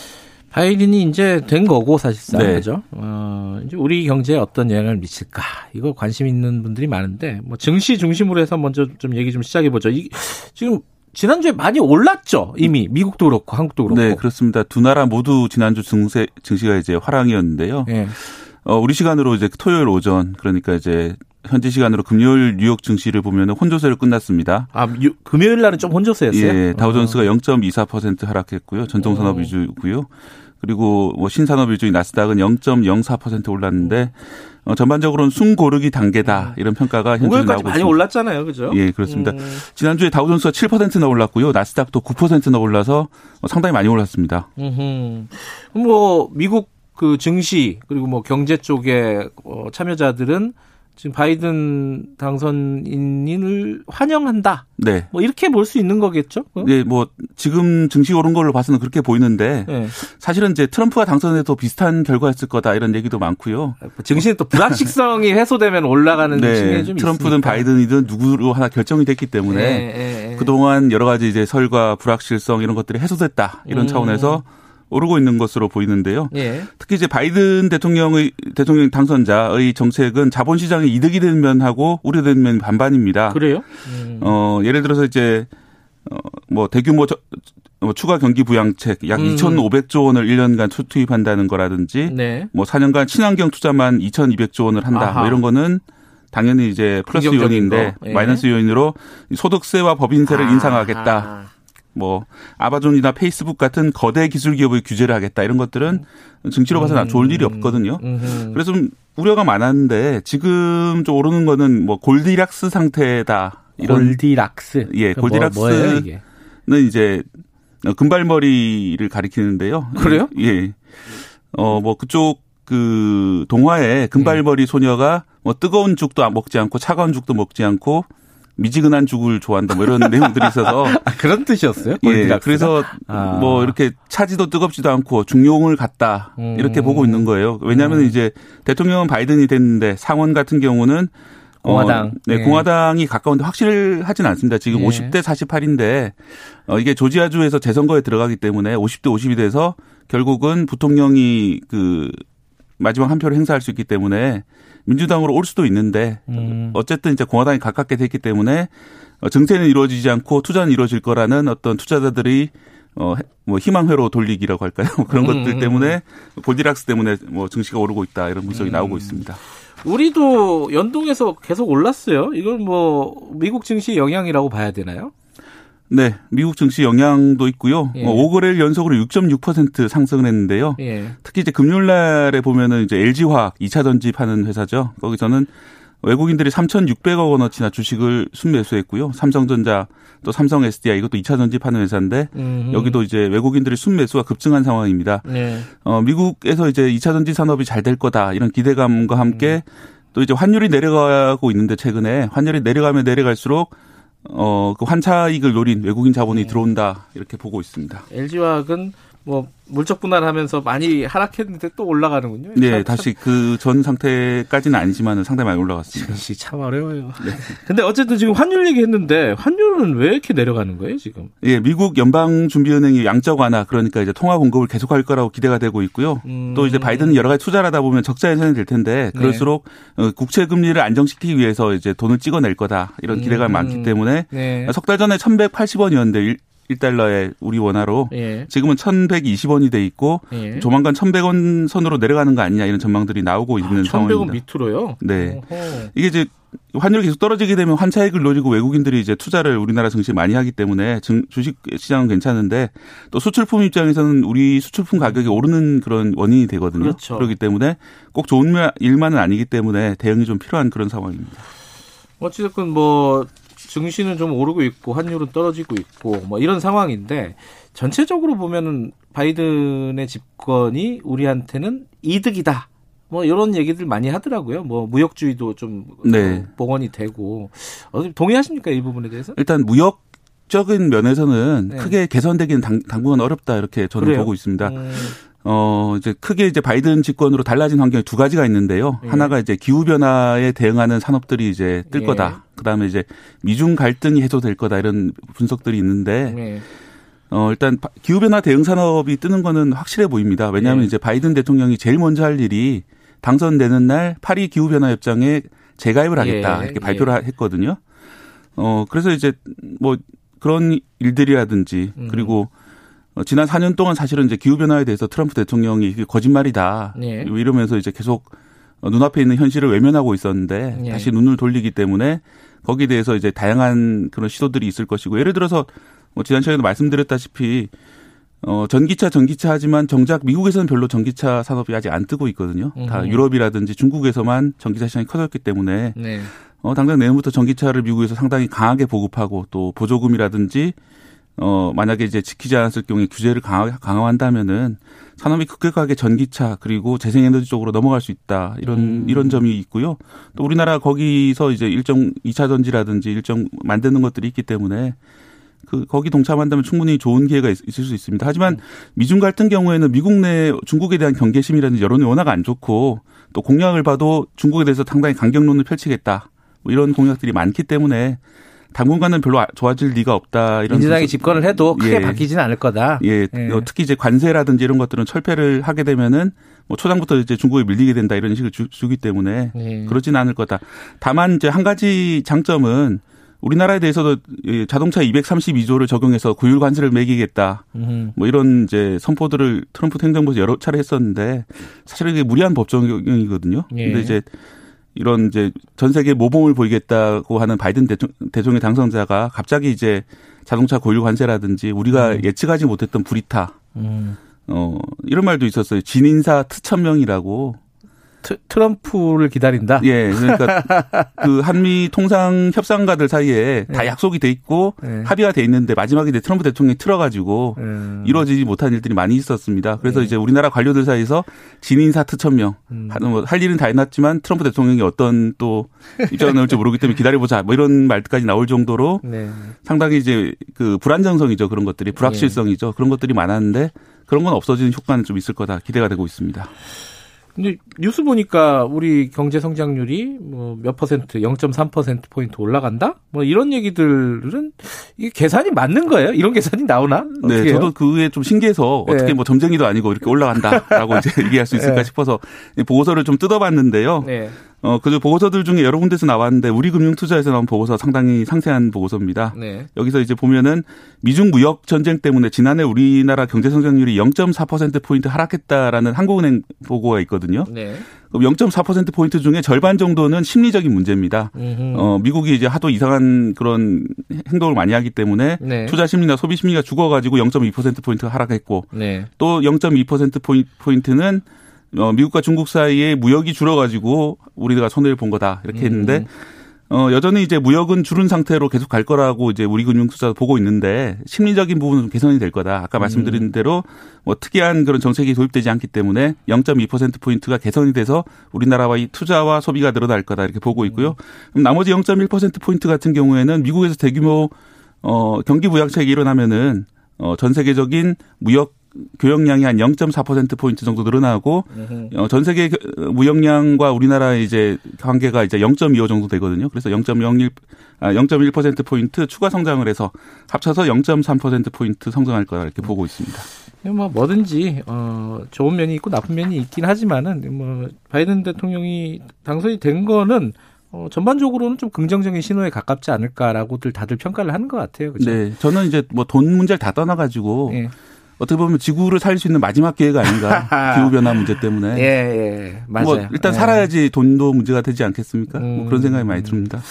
B: 바이든이 이제 된 거고 사실상 네. 그죠. 어, 이제 우리 경제에 어떤 영향을 미칠까 이거 관심 있는 분들이 많은데 뭐 증시 중심으로 해서 먼저 좀 얘기 좀 시작해 보죠. 이 지금 지난주에 많이 올랐죠 이미 미국도 그렇고 한국도 그렇고.
J: 네 그렇습니다. 두 나라 모두 지난주 증세 증시가 이제 화랑이었는데요. 네. 어, 우리 시간으로 이제 토요일 오전 그러니까 이제 현지 시간으로 금요일 뉴욕 증시를 보면은 혼조세로 끝났습니다.
B: 아, 유, 금요일 날은 좀 혼조세였어요?
J: 예, 다우존스가 어. 0.24% 하락했고요. 전통 산업 위주고요. 그리고 뭐 신산업 위주의 나스닥은 0.04% 올랐는데 어, 전반적으로는 숨고르기 단계다 이런 평가가 현재 나오고 있습니다.
B: 많이 올랐잖아요, 그죠?
J: 예, 그렇습니다. 음. 지난주에 다우존스가 7%나 올랐고요, 나스닥도 9%나 올라서 어, 상당히 많이 올랐습니다.
B: 음, 뭐 미국 그 증시 그리고 뭐 경제 쪽에 어, 참여자들은 지금 바이든 당선인을 환영한다. 네. 뭐 이렇게 볼 수 있는 거겠죠?
J: 네, 뭐 지금 증시 오른 걸로 봐서는 그렇게 보이는데 네. 사실은 이제 트럼프가 당선해도 비슷한 결과였을 거다 이런 얘기도 많고요.
B: 증시는 또 불확실성이 <laughs> 해소되면 올라가는 네. 측면이 좀
J: 트럼프든 있으니까. 바이든이든 누구로 하나 결정이 됐기 때문에 네. 그동안 여러 가지 이제 설과 불확실성 이런 것들이 해소됐다 이런 음. 차원에서 오르고 있는 것으로 보이는데요. 예. 특히 이제 바이든 대통령의 대통령 당선자의 정책은 자본시장에 이득이 되는 면하고 우려되는 면 반반입니다.
B: 그래요?
J: 음. 어 예를 들어서 이제 어뭐 대규모 저, 뭐 추가 경기 부양책 약 음. 2,500조 원을 1년간 투입한다는 거라든지 네. 뭐 4년간 친환경 투자만 2,200조 원을 한다. 뭐 이런 거는 당연히 이제 플러스 요인인데 예. 마이너스 요인으로 소득세와 법인세를 아. 인상하겠다. 뭐 아마존이나 페이스북 같은 거대 기술 기업의 규제를 하겠다 이런 것들은 증시로 봐서는 음. 좋을 일이 없거든요. 음. 그래서 좀 우려가 많았는데 지금 좀 오르는 거는 뭐 골디락스 상태다.
B: 이런 골디락스.
J: 예, 뭐, 골디락스는 뭐, 이제 금발머리를 가리키는데요.
B: 그래요?
J: 예. 어 뭐 그쪽 그 동화에 금발머리 소녀가 뭐 뜨거운 죽도 먹지 않고 차가운 죽도 먹지 않고 미지근한 죽을 좋아한다 뭐 이런 <laughs> 내용들이 있어서
B: 아, 그런 뜻이었어요?
J: 예. 그래서 아. 뭐 이렇게 차지도 뜨겁지도 않고 중용을 갖다 음. 이렇게 보고 있는 거예요. 왜냐하면 음. 이제 대통령은 바이든이 됐는데 상원 같은 경우는
B: 공화당.
J: 어, 네, 예. 공화당이 가까운데 확실하진 않습니다. 지금 예. 50대 48인데 어, 이게 조지아주에서 재선거에 들어가기 때문에 50대 50이 돼서 결국은 부통령이 그 마지막 한 표를 행사할 수 있기 때문에 민주당으로 올 수도 있는데 음. 어쨌든 이제 공화당이 가깝게 됐기 때문에 어, 정세는 이루어지지 않고 투자는 이루어질 거라는 어떤 투자자들이 어, 뭐 희망회로 돌리기라고 할까요? <laughs> 그런 음. 것들 때문에 볼디락스 때문에 뭐 증시가 오르고 있다 이런 분석이 음. 나오고 있습니다.
B: 우리도 연동해서 계속 올랐어요. 이걸 뭐 미국 증시 영향이라고 봐야 되나요?
J: 네, 미국 증시 영향도 있고요. 예. 5거래일 뭐 연속으로 6.6% 상승을 했는데요. 예. 특히 이제 금요일 날에 보면은 이제 LG화학 2차 전지 파는 회사죠. 거기서는 외국인들이 3,600억 원어치나 주식을 순매수했고요. 삼성전자 또 삼성 SDI 이것도 2차 전지 파는 회사인데 음흠. 여기도 이제 외국인들이 순매수가 급증한 상황입니다. 네. 어, 미국에서 이제 2차 전지 산업이 잘 될 거다 이런 기대감과 함께 음. 또 이제 환율이 내려가고 있는데 최근에 환율이 내려가면 내려갈수록 어, 그 환차익을 노린 외국인 자본이 네. 들어온다 이렇게 보고 있습니다.
B: LG화학은 뭐 물적 분할하면서 많이 하락했는데 또 올라가는군요.
J: 네, 참, 다시 그 전 상태까지는 아니지만 상당히 많이 올라갔습니다. <laughs>
B: 역시 참 어려워요. 네. 근데 어쨌든 지금 환율 얘기했는데 환율은 왜 이렇게 내려가는 거예요, 지금?
J: 예, 미국 연방준비은행이 양적 완화 그러니까 이제 통화 공급을 계속할 거라고 기대가 되고 있고요. 음. 또 이제 바이든은 여러 가지 투자를 하다 보면 적자 예산이 될 텐데 네. 그럴수록 네. 국채 금리를 안정시키기 위해서 이제 돈을 찍어낼 거다 이런 기대감이 음. 많기 때문에 네. 석달 전에 1,180원이었는데 1달러에 우리 원화로 예. 지금은 1,120원이 돼 있고 예. 조만간 1,100원 선으로 내려가는 거 아니냐 이런 전망들이 나오고 있는 아, 상황입니다.
B: 1,100원 밑으로요?
J: 네. 오호. 이게 이제 환율이 계속 떨어지게 되면 환차익을 노리고 외국인들이 이제 투자를 우리나라 증시에 많이 하기 때문에 주식 시장은 괜찮은데 또 수출품 입장에서는 우리 수출품 가격이 오르는 그런 원인이 되거든요. 그렇죠. 그렇기 때문에 꼭 좋은 일만은 아니기 때문에 대응이 좀 필요한 그런 상황입니다.
B: 어찌됐건 뭐 증시는 좀 오르고 있고 환율은 떨어지고 있고 뭐 이런 상황인데 전체적으로 보면은 바이든의 집권이 우리한테는 이득이다. 뭐 이런 얘기들 많이 하더라고요. 뭐 무역주의도 좀 네. 복원이 되고 어떻게 동의하십니까 이 부분에 대해서?
J: 일단 무역 적인 면에서는 네. 크게 개선되기는 당, 당분간 어렵다 이렇게 저는 그래요? 보고 있습니다. 음. 어, 이제 크게 이제 바이든 집권으로 달라진 환경이 두 가지가 있는데요. 예. 하나가 이제 기후변화에 대응하는 산업들이 이제 뜰 예. 거다. 그 다음에 이제 미중 갈등이 해소될 거다. 이런 분석들이 있는데, 예. 어, 일단 기후변화 대응 산업이 뜨는 거는 확실해 보입니다. 왜냐하면 예. 이제 바이든 대통령이 제일 먼저 할 일이 당선되는 날 파리 기후변화협정에 재가입을 하겠다. 예. 이렇게 발표를 예. 했거든요. 어, 그래서 이제 뭐 그런 일들이라든지 음. 그리고 어, 지난 4년 동안 사실은 이제 기후 변화에 대해서 트럼프 대통령이 거짓말이다. 네. 이러면서 이제 계속 어, 눈앞에 있는 현실을 외면하고 있었는데 네. 다시 눈을 돌리기 때문에 거기에 대해서 이제 다양한 그런 시도들이 있을 것이고 예를 들어서 뭐 지난 시간에도 말씀드렸다시피 어, 전기차, 전기차 하지만 정작 미국에서는 별로 전기차 산업이 아직 안 뜨고 있거든요. 다 유럽이라든지 중국에서만 전기차 시장이 커졌기 때문에 네. 어, 당장 내년부터 전기차를 미국에서 상당히 강하게 보급하고 또 보조금이라든지 어, 만약에 이제 지키지 않았을 경우에 규제를 강화, 강화한다면은 산업이 급격하게 전기차 그리고 재생에너지 쪽으로 넘어갈 수 있다. 이런, 음. 이런 점이 있고요. 또 우리나라 거기서 이제 일정 2차 전지라든지 일정 만드는 것들이 있기 때문에 그 거기 동참한다면 충분히 좋은 기회가 있, 을수 있습니다. 하지만 미중 갈등 경우에는 미국 내 중국에 대한 경계심이라든지 여론이 워낙 안 좋고 또 공약을 봐도 중국에 대해서 상당히 강경론을 펼치겠다. 뭐 이런 공약들이 많기 때문에 당분간은 별로 좋아질 리가 없다. 이런
B: 민주당이 집권을 해도 크게 예. 바뀌지는 않을 거다.
J: 예. 예. 어, 특히 이제 관세라든지 이런 것들은 철폐를 하게 되면은 뭐 초장부터 이제 중국에 밀리게 된다 이런 식을 주, 기 때문에 예. 그러지는 않을 거다. 다만 이제 한 가지 장점은 우리나라에 대해서도 자동차 232조를 적용해서 구율 관세를 매기겠다. 뭐 이런 이제 선포들을 트럼프 행정부에서 여러 차례 했었는데 사실 이게 무리한 법 적용이거든요. 예. 근데 이제 이런 이제 전 세계 모범을 보이겠다고 하는 바이든 대통령 당선자가 갑자기 이제 자동차 고유 관세라든지 우리가 음. 예측하지 못했던 불이타 음. 어 이런 말도 있었어요. 진인사 트천명이라고
B: 트, 럼프를 기다린다.
J: 예, 그러니까 그 한미 통상 협상가들 사이에 다 네. 약속이 돼 있고 네. 합의가 돼 있는데 마지막에 이제 트럼프 대통령이 틀어가지고 음. 이루어지지 못한 일들이 많이 있었습니다. 그래서 네. 이제 우리나라 관료들 사이에서 진인 사 트 천명 음. 뭐 할 일은 다 해놨지만 트럼프 대통령이 어떤 또 입장을 내올지 모르기 때문에 기다려보자 뭐 이런 말까지 나올 정도로 네. 상당히 이제 그 불안정성이죠 그런 것들이 불확실성이죠 그런 것들이 많았는데 그런 건 없어지는 효과는 좀 있을 거다 기대가 되고 있습니다.
B: 근데 뉴스 보니까 우리 경제 성장률이 뭐 몇 퍼센트, 0.3% 포인트 올라간다? 뭐 이런 얘기들은 이게 계산이 맞는 거예요? 이런 계산이 나오나?
J: 네, 해요? 저도 그게 좀 신기해서 네. 어떻게 뭐 점쟁이도 아니고 이렇게 올라간다라고 <laughs> 이제 얘기할 수 있을까 네. 싶어서 보고서를 좀 뜯어봤는데요. 네. 어, 그 보고서들 중에 여러 군데서 나왔는데 우리 금융투자에서 나온 보고서 상당히 상세한 보고서입니다. 네. 여기서 이제 보면은 미중 무역 전쟁 때문에 지난해 우리나라 경제 성장률이 0.4% 포인트 하락했다라는 한국은행 보고가 있거든요. 네. 0.4% 포인트 중에 절반 정도는 심리적인 문제입니다. 음흠. 어, 미국이 이제 하도 이상한 그런 행동을 많이 하기 때문에 네. 투자 심리나 소비 심리가 죽어가지고 0.2% 포인트 하락했고 네. 또0.2% 포인트는 어, 미국과 중국 사이에 무역이 줄어가지고 우리가 손해를 본 거다 이렇게 했는데 음. 어, 여전히 이제 무역은 줄은 상태로 계속 갈 거라고 이제 우리 금융투자도 보고 있는데 심리적인 부분은 개선이 될 거다. 아까 음. 말씀드린 대로 뭐 특이한 그런 정책이 도입되지 않기 때문에 0.2%포인트가 개선이 돼서 우리나라와 이 투자와 소비가 늘어날 거다 이렇게 보고 있고요. 그럼 나머지 0.1%포인트 같은 경우에는 미국에서 대규모 어, 경기 부양책이 일어나면은 어, 전 세계적인 무역 교역량이 한 0.4% 포인트 정도 늘어나고 어, 전 세계 무역량과 우리나라의 이제 관계가 이제 0.25 정도 되거든요. 그래서 0.01 아, 0.1% 포인트 추가 성장을 해서 합쳐서 0.3% 포인트 성장할 거라 이렇게 보고 있습니다.
B: 뭐 뭐든지 어 좋은 면이 있고 나쁜 면이 있긴 하지만은 뭐 바이든 대통령이 당선이 된 거는 어, 전반적으로는 좀 긍정적인 신호에 가깝지 않을까라고들 다들 평가를 하는 것 같아요. 그렇죠?
J: 네, 저는 이제 뭐 돈 문제를 다 떠나가지고 네. 어떻게 보면 지구를 살릴 수 있는 마지막 기회가 아닌가 <laughs> 기후 변화 문제 때문에.
B: 예, 예, 맞아요. 뭐
J: 일단
B: 예.
J: 살아야지 돈도 문제가 되지 않겠습니까? 음. 뭐 그런 생각이 많이 듭니다.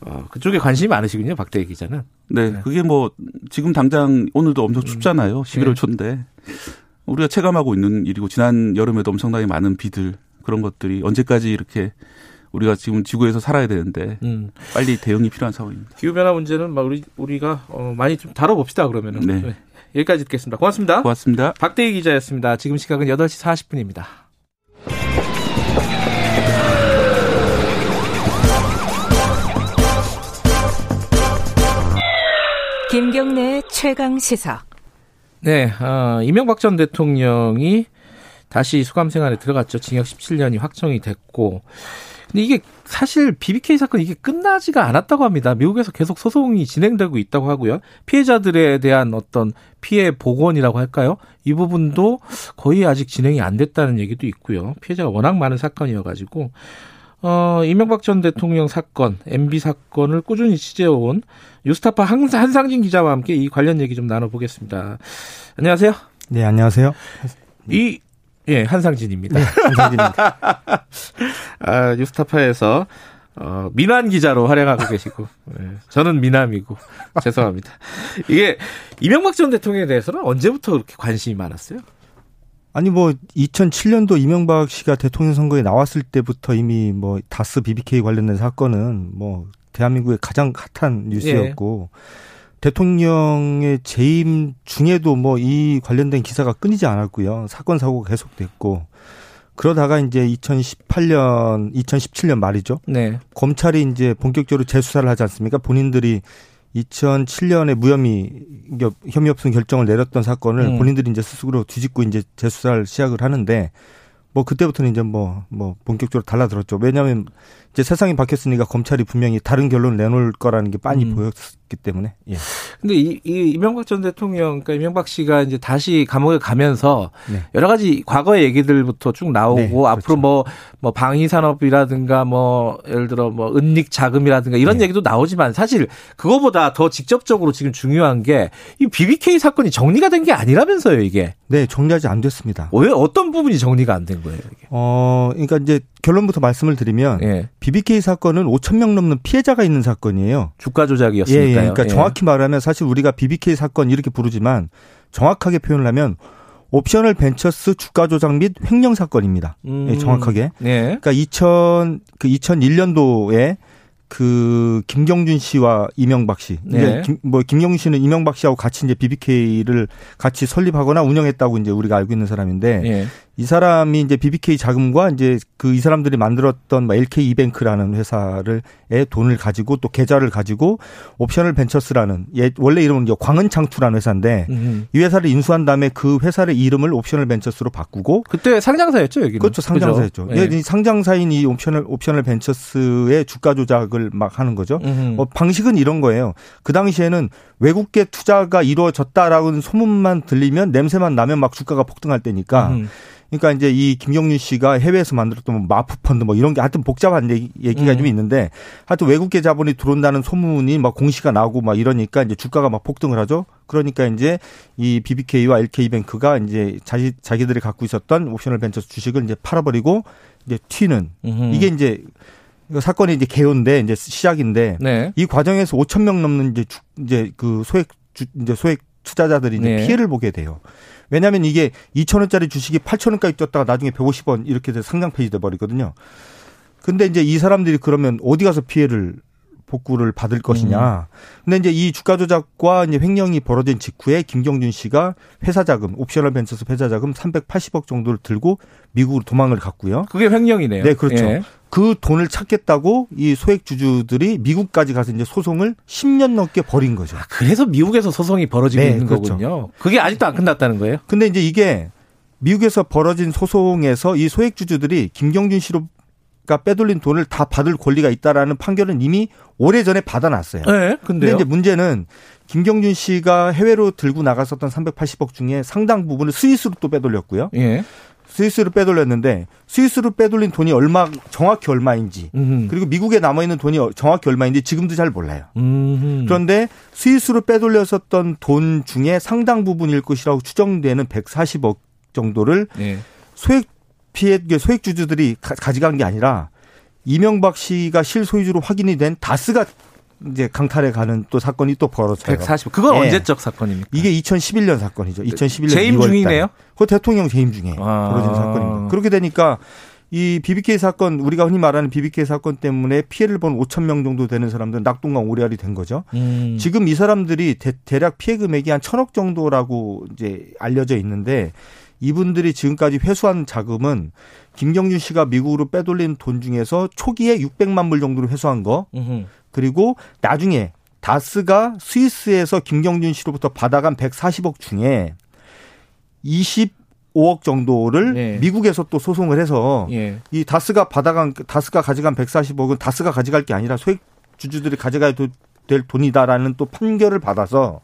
B: 어, 그쪽에 관심이 많으시군요, 박대희 기자는.
J: 네, 네, 그게 뭐 지금 당장 오늘도 엄청 음. 춥잖아요. 11월 네. 초인데 우리가 체감하고 있는 일이고 지난 여름에도 엄청나게 많은 비들 그런 것들이 언제까지 이렇게 우리가 지금 지구에서 살아야 되는데 음. 빨리 대응이 필요한 상황입니다.
B: 기후 변화 문제는 막 우리 우리가 어, 많이 좀 다뤄봅시다 그러면은. 네. 네. 여기까지 듣겠습니다. 고맙습니다.
J: 고맙습니다.
B: 박대희 기자였습니다. 지금 시각은 8시 40분입니다.
C: 김경래 최강 시사.
B: 네, 어, 이명박 전 대통령이 다시 수감 생활에 들어갔죠. 징역 17년이 확정이 됐고 근데 이게 사실 BBK 사건 이게 끝나지가 않았다고 합니다. 미국에서 계속 소송이 진행되고 있다고 하고요. 피해자들에 대한 어떤 피해 복원이라고 할까요? 이 부분도 거의 아직 진행이 안 됐다는 얘기도 있고요. 피해자가 워낙 많은 사건이어가지고 어, 이명박 전 대통령 사건, MB 사건을 꾸준히 취재해온 유스타파 한상진 기자와 함께 이 관련 얘기 좀 나눠보겠습니다. 안녕하세요.
K: 네, 안녕하세요.
B: 이 예, 한상진입니다. 네, 한상진입니다. <laughs> 아, 뉴스타파에서 어, 미남 기자로 활약하고 계시고, 네, 저는 미남이고, <laughs> 죄송합니다. 이게, 이명박 전 대통령에 대해서는 언제부터 그렇게 관심이 많았어요?
K: 아니, 뭐, 2007년도 이명박 씨가 대통령 선거에 나왔을 때부터 이미 뭐, 다스 BBK 관련된 사건은 뭐, 대한민국의 가장 핫한 뉴스였고, 예. 대통령의 재임 중에도 뭐 이 관련된 기사가 끊이지 않았고요. 사건 사고가 계속됐고 그러다가 이제 2018년, 2017년 말이죠. 네. 검찰이 이제 본격적으로 재수사를 하지 않습니까? 본인들이 2007년에 무혐의 혐의 없음 결정을 내렸던 사건을 음. 본인들이 이제 스스로 뒤집고 이제 재수사를 시작을 하는데 뭐 그때부터는 이제 뭐뭐 뭐 본격적으로 달라들었죠. 왜냐하면 이제 세상이 바뀌었으니까 검찰이 분명히 다른 결론을 내놓을 거라는 게 빤히 음. 보였기 때문에. 예.
B: 근데 이, 이 이명박 전 대통령, 그러니까 이명박 씨가 이제 다시 감옥에 가면서 네. 여러 가지 과거의 얘기들부터 쭉 나오고 네, 그렇죠. 앞으로 뭐, 뭐 방위 산업이라든가 뭐 예를 들어 뭐 은닉 자금이라든가 이런 네. 얘기도 나오지만 사실 그거보다 더 직접적으로 지금 중요한 게 이 BBK 사건이 정리가 된 게 아니라면서요, 이게.
K: 네, 정리하지 안 됐습니다.
B: 왜 어떤 부분이 정리가 안 된 거예요, 이게?
K: 어, 그러니까 이제 결론부터 말씀을 드리면 예. BBK 사건은 5천 명 넘는 피해자가 있는 사건이에요.
B: 주가 조작이었으니까요. 예, 예.
K: 그러니까 예. 정확히 말하면 사실 우리가 BBK 사건 이렇게 부르지만 정확하게 표현을 하면 옵셔널 벤처스 주가 조작 및 횡령 사건입니다. 예, 음. 예, 정확하게. 그러니까 2000, 그 2001년도에 그 김경준 씨와 이명박 씨. 네. 김, 뭐 김경준 씨는 이명박 씨하고 같이 이제 BBK를 같이 설립하거나 운영했다고 이제 우리가 알고 있는 사람인데 네. 이 사람이 이제 BBK 자금과 이제 그 이 사람들이 만들었던 뭐 LK 이뱅크라는 회사를 에 돈을 가지고 또 계좌를 가지고 옵셔널 벤처스라는 예 원래 이름은 광은창투라는 회사인데 음흠. 이 회사를 인수한 다음에 그 회사의 이름을 옵셔널 벤처스로 바꾸고
B: 그때 상장사였죠 여기는
K: 그렇죠 상장사였죠. 예, 네. 상장사인 이 옵셔널 옵셔널 벤처스의 주가 조작을 막 하는 거죠. 어, 방식은 이런 거예요. 그 당시에는 외국계 투자가 이루어졌다라는 소문만 들리면 냄새만 나면 막 주가가 폭등할 때니까. 음흠. 그러니까 이제 이 김경준 씨가 해외에서 만들었던 뭐 마프 펀드 뭐 이런 게 하여튼 복잡한 얘기, 가 음. 좀 있는데 하여튼 외국계 자본이 들어온다는 소문이 막 공시가 나오고 막 이러니까 이제 주가가 막 폭등을 하죠. 그러니까 이제 이 BBK와 LK뱅크가 이제 자기 자기들이 갖고 있었던 옵셔널 벤처스 주식을 이제 팔아버리고 이제 튀는 음흠. 이게 이제 사건이 이제 개요인데 이제 시작인데 네. 이 과정에서 5천 명 넘는 이제 주, 이제 그 소액 주, 이제 소액 투자자들이 이제 네. 피해를 보게 돼요. 왜냐하면 이게 2천 원짜리 주식이 8천 원까지 뛰었다가 나중에 150원 이렇게 돼서 상장 폐지돼 버리거든요. 근데 이제 이 사람들이 그러면 어디 가서 피해를 복구를 받을 것이냐. 음. 근데 이제 이 주가 조작과 이제 횡령이 벌어진 직후에 김경준 씨가 회사 자금, 옵셔널 벤처스 회사 자금 380억 정도를 들고 미국으로 도망을 갔고요.
B: 그게 횡령이네요.
K: 네, 그렇죠. 예. 그 돈을 찾겠다고 이 소액 주주들이 미국까지 가서 이제 소송을 10년 넘게 벌인 거죠. 아,
B: 그래서 미국에서 소송이 벌어지고 네, 있는 그렇죠. 거군요. 그게 아직도 안 끝났다는 거예요?
K: 근데 이제 이게 미국에서 벌어진 소송에서 이 소액 주주들이 김경준 씨로 가 빼돌린 돈을 다 받을 권리가 있다라는 판결은 이미 오래전에 받아놨어요.
B: 네, 근데
K: 이제 문제는 김경준 씨가 해외로 들고 나갔었던 380억 중에 상당 부분을 스위스로 또 빼돌렸고요. 예. 스위스로 빼돌렸는데 스위스로 빼돌린 돈이 얼마 정확히 얼마인지 음흠. 그리고 미국에 남아 있는 돈이 정확히 얼마인지 지금도 잘 몰라요. 음흠. 그런데 스위스로 빼돌렸었던 돈 중에 상당 부분일 것이라고 추정되는 140억 정도를 예. 소액 피해 소액 주주들이 가져간 게 아니라 이명박 씨가 실소유주로 확인이 된 다스가 이제 강탈에 가는 또 사건이 또 벌어져요.
B: 140. 그건 네. 언제적 사건입니까?
K: 이게 2011년 사건이죠. 2011년
B: 재임 중이네요.
K: 그 대통령 재임 중에 아. 벌어진 사건입니다. 그렇게 되니까 이 BBK 사건 우리가 흔히 말하는 BBK 사건 때문에 피해를 본 5천 명 정도 되는 사람들은 낙동강 오리알이 된 거죠. 음. 지금 이 사람들이 대, 략 피해 금액이 한 천억 정도라고 이제 알려져 있는데 이분들이 지금까지 회수한 자금은 김경준 씨가 미국으로 빼돌린 돈 중에서 초기에 600만 불 정도로 회수한 거 그리고 나중에 다스가 스위스에서 김경준 씨로부터 받아간 140억 중에 25억 정도를 네. 미국에서 또 소송을 해서 예. 이 다스가 받아간 다스가 가져간 140억은 다스가 가져갈 게 아니라 소액 주주들이 가져가야 될 돈이다라는 또 판결을 받아서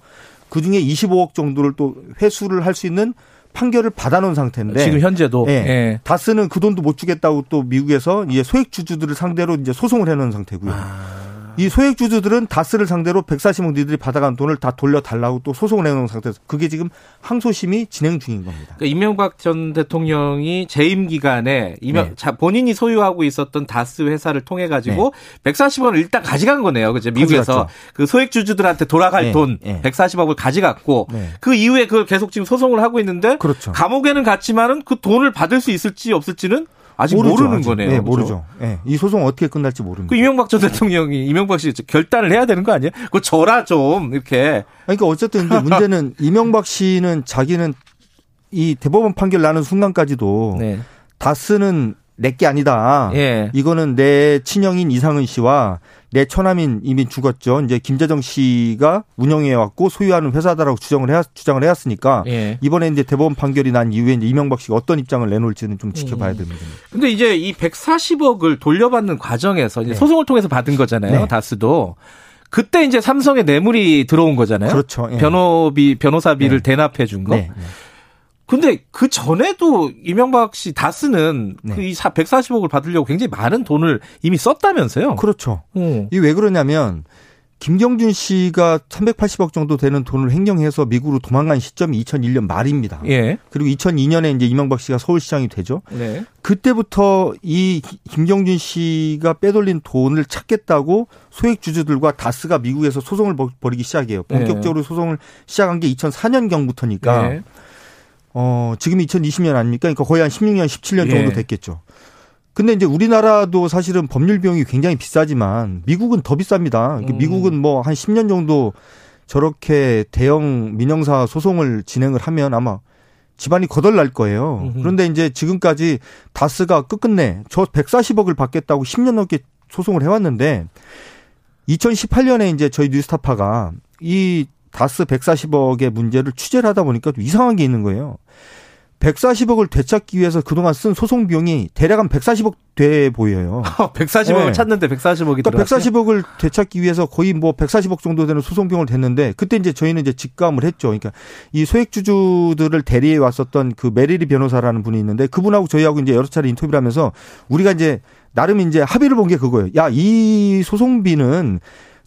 K: 그 중에 25억 정도를 또 회수를 할 수 있는 판결을 받아놓은 상태인데
B: 지금 현재도 예. 예.
K: 다스는 그 돈도 못 주겠다고 또 미국에서 이제 소액 주주들을 상대로 이제 소송을 해놓은 상태고요. 아. 이 소액 주주들은 다스를 상대로 140억 니들이 받아간 돈을 다 돌려달라고 또 소송을 해놓은 상태에서 그게 지금 항소심이 진행 중인 겁니다.
B: 그러니까 이명박 전 대통령이 재임 기간에 이명 네. 자, 본인이 소유하고 있었던 다스 회사를 통해 가지고 네. 140억을 일단 가져간 거네요. 그죠? 미국에서 가져갔죠. 그 소액 주주들한테 돌아갈 네. 돈 네. 140억을 가져갔고 네. 그 이후에 그걸 계속 지금 소송을 하고 있는데 그렇죠. 감옥에는 갔지만은 그 돈을 받을 수 있을지 없을지는 아직 모르죠, 모르는 아직. 거네요.
K: 네, 모르죠. 네, 이 소송 어떻게 끝날지 모릅니다.
B: 그 이명박 전 대통령이 이명박 씨 결단을 해야 되는 거 아니에요? 그거 저라 좀 이렇게.
K: 그러니까 어쨌든 문제는 <laughs> 이명박 씨는 자기는 이 대법원 판결 나는 순간까지도 네. 다스는 내게 아니다. 예. 이거는 내 친형인 이상은 씨와 내 처남인 이미 죽었죠. 이제 김재정 씨가 운영해 왔고 소유하는 회사다라고 주장을 해 주장을 해왔으니까 예. 이번에 이제 대법원 판결이 난 이후에 이제 이명박 씨가 어떤 입장을 내놓을지는 좀 지켜봐야 음. 됩니다.
B: 근데 이제 이 140억을 돌려받는 과정에서 이제 네. 소송을 통해서 받은 거잖아요. 네. 다스도. 그때 이제 삼성에 뇌물이 들어온 거잖아요.
K: 그렇죠. 예.
B: 변호비 변호사비를 네. 대납해 준 거. 네. 네. 근데 그 전에도 이명박 씨 다스는 네. 그이 140억을 받으려고 굉장히 많은 돈을 이미 썼다면서요?
K: 그렇죠. 어. 이왜 그러냐면 김경준 씨가 380억 정도 되는 돈을 횡령해서 미국으로 도망간 시점이 2001년 말입니다. 예. 그리고 2002년에 이제 이명박 씨가 서울시장이 되죠. 네. 그때부터 이 김경준 씨가 빼돌린 돈을 찾겠다고 소액 주주들과 다스가 미국에서 소송을 벌이기 시작해요. 본격적으로 네. 소송을 시작한 게 2004년경부터니까 네. 어, 지금 2020년 아닙니까? 그러니까 거의 한 16년, 17년 정도 예. 됐겠죠. 근데 이제 우리나라도 사실은 법률 비용이 굉장히 비싸지만 미국은 더 비쌉니다. 그러니까 음. 미국은 뭐 한 10년 정도 저렇게 대형 민영사 소송을 진행을 하면 아마 집안이 거덜날 거예요. 음흠. 그런데 이제 지금까지 다스가 끝끝내 저 140억을 받겠다고 10년 넘게 소송을 해왔는데 2018년에 이제 저희 뉴스타파가 이 다스 140억의 문제를 취재를 하다 보니까 좀 이상한 게 있는 거예요. 140억을 되찾기 위해서 그동안 쓴 소송 비용이 대략 한 140억 돼 보여요. <laughs>
B: 140억을 네. 찾는데 140억이
K: 그러니까 140억을 되찾기 위해서 거의 뭐 140억 정도 되는 소송 비용을 댔는데 그때 이제 저희는 이제 직감을 했죠. 그러니까 이 소액 주주들을 대리해 왔었던 그 메리리 변호사라는 분이 있는데 그분하고 저희하고 이제 여러 차례 인터뷰를 하면서 우리가 이제 나름 이제 합의를 본 게 그거예요. 야, 이 소송비는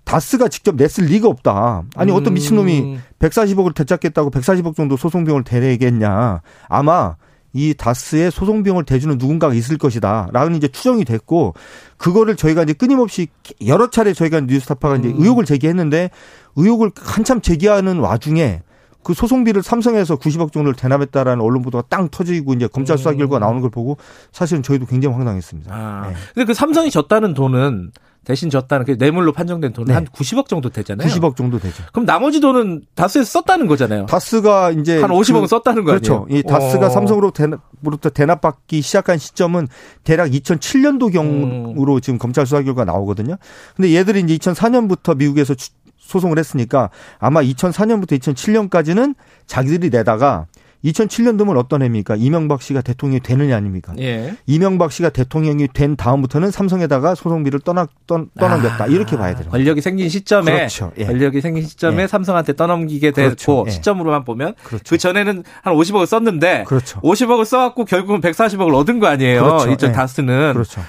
K: 다스가 직접 냈을 리가 없다. 아니 어떤 음. 미친놈이 140억을 되찾겠다고 140억 정도 소송비용을 대내겠냐. 아마 이 다스의 소송비용을 대주는 누군가가 있을 것이다. 라는 이제 추정이 됐고, 그거를 저희가 이제 끊임없이 여러 차례 저희가 뉴스타파가 이제 음. 의혹을 제기했는데, 의혹을 한참 제기하는 와중에 그 소송비를 삼성에서 90억 정도를 대납했다라는 언론 보도가 땅 터지고 이제 검찰 수사 결과가 나오는 걸 보고 사실은 저희도 굉장히 황당했습니다. 아.
B: 네. 근데 그 삼성이 졌다는 돈은 대신 졌다는 그 뇌물로 판정된 돈은 네. 한 90억 정도 되잖아요.
K: 90억 정도 되죠.
B: 그럼 나머지 돈은 다스에서 썼다는 거잖아요.
K: 다스가 이제
B: 한 50억은 그, 썼다는 거
K: 그렇죠. 이 다스가 어. 삼성으로 대납부터 대납 받기 시작한 시점은 대략 2007년도 경으로 음. 지금 검찰 수사 결과 나오거든요. 근데 얘들이 이제 2004년부터 미국에서 소송을 했으니까 아마 2004년부터 2007년까지는 자기들이 내다가 2007년도면 어떤 해입니까? 이명박 씨가 대통령이 되느냐 아닙니까? 예. 이명박 씨가 대통령이 된 다음부터는 삼성에다가 소송비를 떠나, 떠, 떠넘겼다. 아, 이렇게 봐야 돼요.
B: 권력이 생긴 시점에 그렇죠. 예. 권력이 생긴 시점에 예. 삼성한테 떠넘기게 됐고 그렇죠. 예. 시점으로만 보면 그렇죠. 그 전에는 한 50억을 썼는데 그렇죠. 50억을 써갖고 결국은 140억을 얻은 거 아니에요. 그렇죠. 이전 예. 다스는. 그렇죠.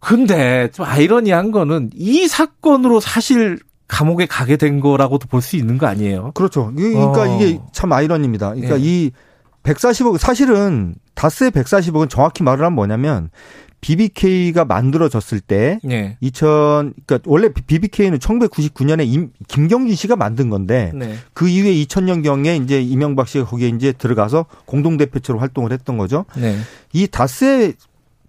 B: 근데 좀 아이러니한 거는 이 사건으로 사실 감옥에 가게 된 거라고도 볼 수 있는 거 아니에요?
K: 그렇죠. 그러니까 어. 이게 참 아이러니입니다. 그러니까 네. 이 140억 사실은 다스의 140억은 정확히 말을 하면 뭐냐면 BBK가 만들어졌을 때 네. 2000 그러니까 원래 BBK는 1999년에 임, 김경진 씨가 만든 건데 네. 그 이후에 2000년 경에 이제 이명박 씨가 거기에 이제 들어가서 공동 대표처로 활동을 했던 거죠. 네. 이 다스의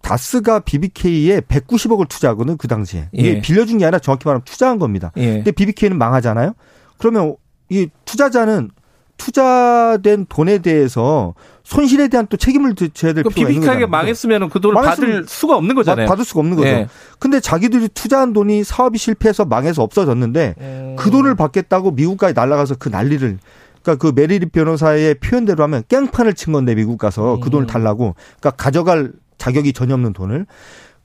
K: 다스가 BBK에 190억을 투자하거든 그 당시에. 이게 예. 빌려준 게 아니라 정확히 말하면 투자한 겁니다. 예. 근데 BBK는 망하잖아요. 그러면 이 투자자는 투자된 돈에 대해서 손실에 대한 또 책임을 져야 될그 필요가 있는 거잖아요.
B: 망했으면 그 돈을 받을 수가 없는 거잖아요.
K: 받을 수가 없는 거죠. 예. 근데 자기들이 투자한 돈이 사업이 실패해서 망해서 없어졌는데 음. 그 돈을 받겠다고 미국까지 날아가서 그 난리를 그러니까 그 메리리 변호사의 표현대로 하면 깽판을 친 건데 미국 가서 음. 그 돈을 음. 달라고 그러니까 가져갈 자격이 전혀 없는 돈을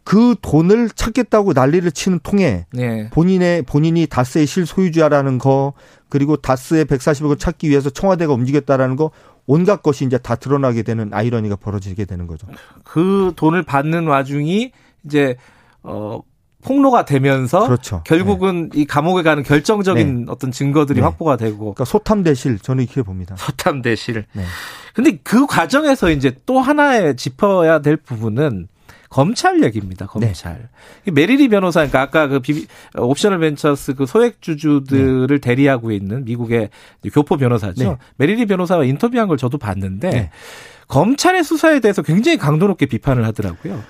K: 그 돈을 찾겠다고 난리를 치는 통에 네. 본인의 본인이 다스의 실소유주라는 거 그리고 다스의 140억을 찾기 위해서 청와대가 움직였다라는 거 온갖 것이 이제 다 드러나게 되는 아이러니가 벌어지게 되는 거죠.
B: 그 돈을 받는 와중이 이제 어 폭로가 되면서 그렇죠. 결국은 네. 이 감옥에 가는 결정적인 네. 어떤 증거들이 네. 확보가 되고
K: 그러니까 소탐 대실 저는 이렇게 봅니다.
B: 소탐 대실. 네. 근데 그 과정에서 이제 또 하나의 짚어야 될 부분은 검찰 얘기입니다. 검찰. 네. 메리리 변호사, 그러니까 아까 그 비비, 옵셔널 벤처스 그 소액 주주들을 네. 대리하고 있는 미국의 교포 변호사죠. 네. 메리리 변호사와 인터뷰한 걸 저도 봤는데 네. 검찰의 수사에 대해서 굉장히 강도 높게 비판을 하더라고요.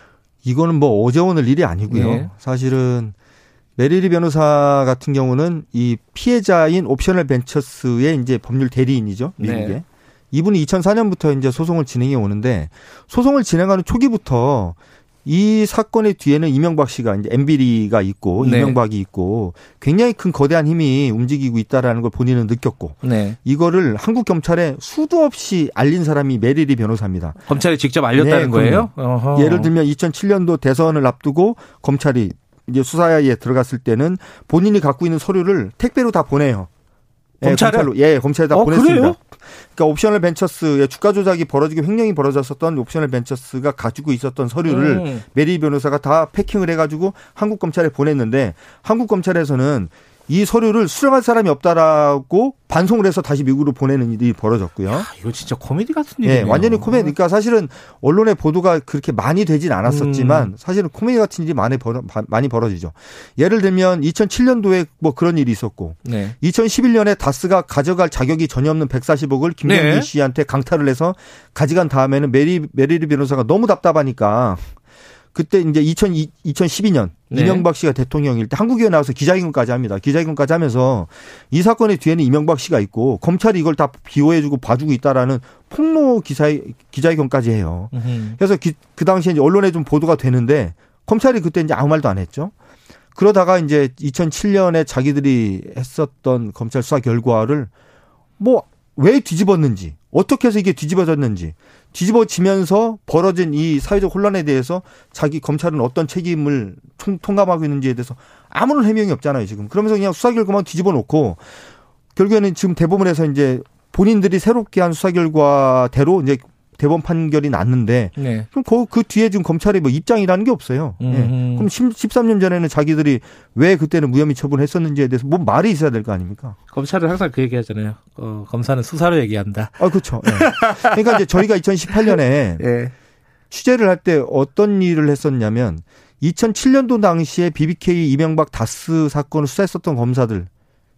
K: 이거는 뭐 어제 오늘 일이 아니고요. 네. 사실은 메리리 변호사 같은 경우는 이 피해자인 옵셔널 벤처스의 이제 법률 대리인이죠. 미국에. 네. 이분이 2004년부터 이제 소송을 진행해 오는데 소송을 진행하는 초기부터 이 사건의 뒤에는 이명박 씨가 이제 엠비리가 있고 네. 이명박이 있고 굉장히 큰 거대한 힘이 움직이고 있다라는 걸 본인은 느꼈고 네. 이거를 한국 경찰에 수도 없이 알린 사람이 메리리 변호사입니다.
B: 검찰이 직접 알렸다는 네, 거예요?
K: 어허. 예를 들면 2007년도 대선을 앞두고 검찰이 이제 수사에 들어갔을 때는 본인이 갖고 있는 서류를 택배로 다 보내요.
B: 예, 검찰로
K: 예, 검찰에 다 어, 보냈습니다. 그래요? 그러니까 옵셔널 벤처스의 주가 조작이 벌어지고 횡령이 벌어졌었던 옵셔널 벤처스가 가지고 있었던 서류를 음. 메리 변호사가 다 packing을 해가지고 한국 검찰에 보냈는데 한국 검찰에서는 이 서류를 수령할 사람이 없다라고 반송을 해서 다시 미국으로 보내는 일이 벌어졌고요. 야,
B: 이거 진짜 코미디 같은 일이네요.
K: 네, 완전히 코미디. 그러니까 사실은 언론의 보도가 그렇게 많이 되진 않았었지만 음. 사실은 코미디 같은 일이 많이 벌어 많이 벌어지죠. 예를 들면 2007년도에 뭐 그런 일이 있었고 네. 2011년에 다스가 가져갈 자격이 전혀 없는 140억을 김경준 네. 씨한테 강탈을 해서 가져간 다음에는 메리 메리리 변호사가 너무 답답하니까 그때 이제 2000, 2012년 네. 이명박 씨가 대통령일 때 한국에 나와서 기자회견까지 합니다. 기자회견까지 하면서 이 사건의 뒤에는 이명박 씨가 있고 검찰이 이걸 다 비호해주고 봐주고 있다라는 폭로 기사 기자회견까지 해요. 으흠. 그래서 기, 그 당시에 이제 언론에 좀 보도가 되는데 검찰이 그때 이제 아무 말도 안 했죠. 그러다가 이제 2007년에 자기들이 했었던 검찰 수사 결과를 뭐 왜 뒤집었는지, 어떻게 해서 이게 뒤집어졌는지, 뒤집어지면서 벌어진 이 사회적 혼란에 대해서 자기 검찰은 어떤 책임을 통, 통감하고 있는지에 대해서 아무런 해명이 없잖아요, 지금. 그러면서 그냥 수사 결과만 뒤집어 놓고 결국에는 지금 대법원에서 이제 본인들이 새롭게 한 수사 결과대로 이제 대법원 판결이 났는데 네. 그럼 그, 그 뒤에 지금 검찰이 뭐 입장이라는 게 없어요. 예. 그럼 10, 13년 전에는 자기들이 왜 그때는 무혐의 처분했었는지에 대해서 뭐 말이 있어야 될 거 아닙니까?
B: 검찰은 항상 그 얘기 하잖아요. 어, 검사는 수사로 얘기한다.
K: 아, 그렇죠. 예. 그러니까 이제 저희가 2018년에 <laughs> 예. 취재를 할 때 어떤 일을 했었냐면 2007년도 당시에 BBK 이명박 다스 사건을 수사했었던 검사들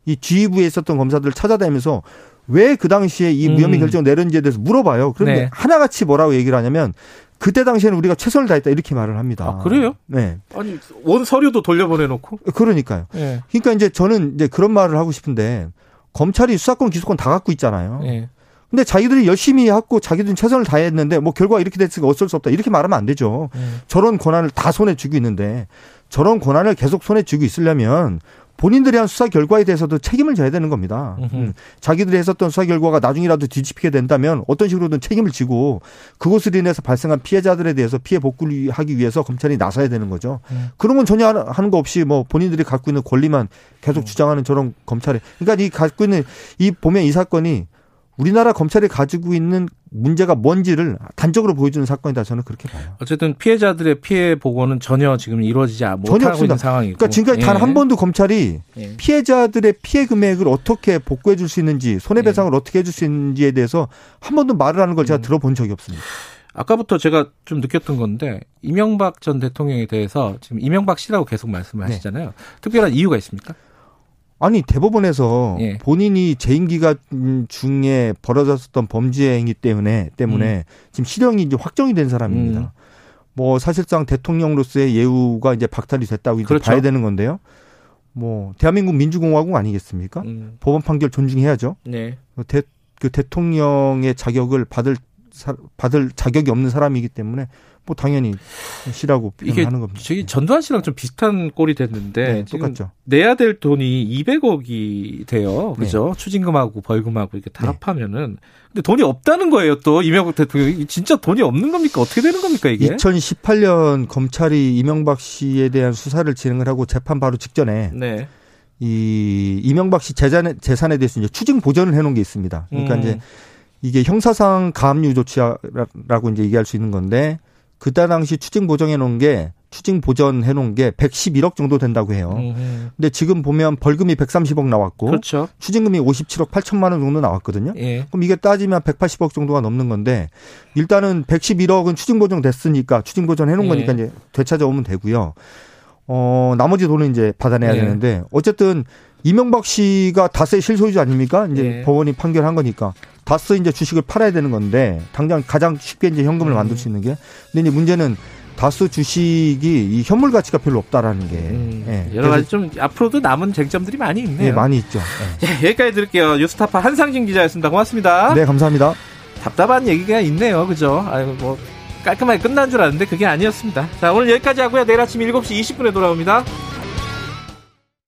K: 이 G부에 있었던 검사들을 찾아다니면서 왜 그 당시에 이 무혐의 음. 결정을 내렸는지에 대해서 물어봐요. 그런데 네. 하나같이 뭐라고 얘기를 하냐면 그때 당시에는 우리가 최선을 다했다 이렇게 말을 합니다.
B: 아, 그래요?
K: 네.
B: 아니 원 서류도 돌려보내놓고?
K: 그러니까요. 네. 그러니까 이제 저는 이제 그런 말을 하고 싶은데 검찰이 수사권 기소권 다 갖고 있잖아요. 네. 근데 자기들이 열심히 했고 자기들은 최선을 다했는데 뭐 결과가 이렇게 됐으니까 어쩔 수 없다 이렇게 말하면 안 되죠. 네. 저런 권한을 다 손에 쥐고 있는데 저런 권한을 계속 손에 쥐고 있으려면 본인들이 한 수사 결과에 대해서도 책임을 져야 되는 겁니다. 음. 자기들이 했었던 수사 결과가 나중이라도 뒤집히게 된다면 어떤 식으로든 책임을 지고 그것으로 인해서 발생한 피해자들에 대해서 피해 복구를 하기 위해서 검찰이 나서야 되는 거죠. 음. 그러면 전혀 하는 거 없이 뭐 본인들이 갖고 있는 권리만 계속 음. 주장하는 저런 검찰에 그러니까 이 갖고 있는 이 보면 이 사건이 우리나라 검찰이 가지고 있는 문제가 뭔지를 단적으로 보여주는 사건이다 저는 그렇게 봐요.
B: 어쨌든 피해자들의 피해 보고는 전혀 지금 이루어지지 못하고 있는 상황이고.
K: 그러니까 지금까지 예. 단한 번도 검찰이 예. 피해자들의 피해 금액을 어떻게 복구해 줄 수 있는지 손해배상을 예. 어떻게 해줄 수 있는지에 대해서 한 번도 말을 하는 걸 제가 음. 들어본 적이 없습니다.
B: 아까부터 제가 좀 느꼈던 건데 이명박 전 대통령에 대해서 지금 이명박 씨라고 계속 말씀하시잖아요. 네. 특별한 이유가 있습니까?
K: 아니 대법원에서 예. 본인이 재임 기간 중에 벌어졌었던 범죄 행위 때문에 때문에 음. 지금 실형이 이제 확정이 된 사람입니다. 음. 뭐 사실상 대통령으로서의 예우가 이제 박탈이 됐다고 이제 그렇죠. 봐야 되는 건데요. 뭐 대한민국 민주공화국 아니겠습니까? 음. 법원 판결 존중해야죠. 네. 그 대, 그 대통령의 자격을 받을 받을 자격이 없는 사람이기 때문에 뭐 당연히 시라고 표현하는 겁니다.
B: 저기 전두환 씨랑 좀 비슷한 꼴이 됐는데 네, 똑같죠. 내야 될 돈이 200억이 돼요. 네. 그죠? 네. 추징금하고 벌금하고 이렇게 다 네. 합하면은 근데 돈이 없다는 거예요. 또 이명박 대통령이 진짜 돈이 없는 겁니까? 어떻게 되는 겁니까 이게?
K: 2018년 검찰이 이명박 씨에 대한 수사를 진행을 하고 재판 바로 직전에 네. 이 이명박 씨 재산에 재산에 대해서 이제 추징 보전을 해놓은 게 있습니다. 그러니까 음. 이제 이게 형사상 가압류 조치라고 이제 얘기할 수 있는 건데 그때 당시 추징 보정해 놓은 게 추징 보전해 놓은 게 111억 정도 된다고 해요. 음. 근데 지금 보면 벌금이 130억 나왔고 그렇죠. 추징금이 57억 8천만 원 정도 나왔거든요. 예. 그럼 이게 따지면 180억 정도가 넘는 건데 일단은 111억은 추징 보정 됐으니까 추징 보전 해 놓은 예. 거니까 이제 되찾아오면 되고요. 어, 나머지 돈은 이제 받아내야 예. 되는데 어쨌든 이명박 씨가 다스의 실소유주 아닙니까? 이제 예. 법원이 판결한 거니까. 다스 이제 주식을 팔아야 되는 건데 당장 가장 쉽게 이제 현금을 음. 만들 수 있는 게 근데 이제 문제는 다스 주식이 이 현물 가치가 별로 없다라는 게 음,
B: 예. 여러 가지 좀 앞으로도 남은 쟁점들이 많이 있네요.
K: 예, 많이 있죠.
B: 예. <laughs> 예, 여기까지 들을게요. 뉴스타파 한상진 기자였습니다. 고맙습니다.
K: 네, 감사합니다.
B: 답답한 얘기가 있네요. 그죠? 아유, 뭐 깔끔하게 끝난 줄 알았는데 그게 아니었습니다. 자, 오늘 여기까지 하고요. 내일 아침 7시 20분에 돌아옵니다.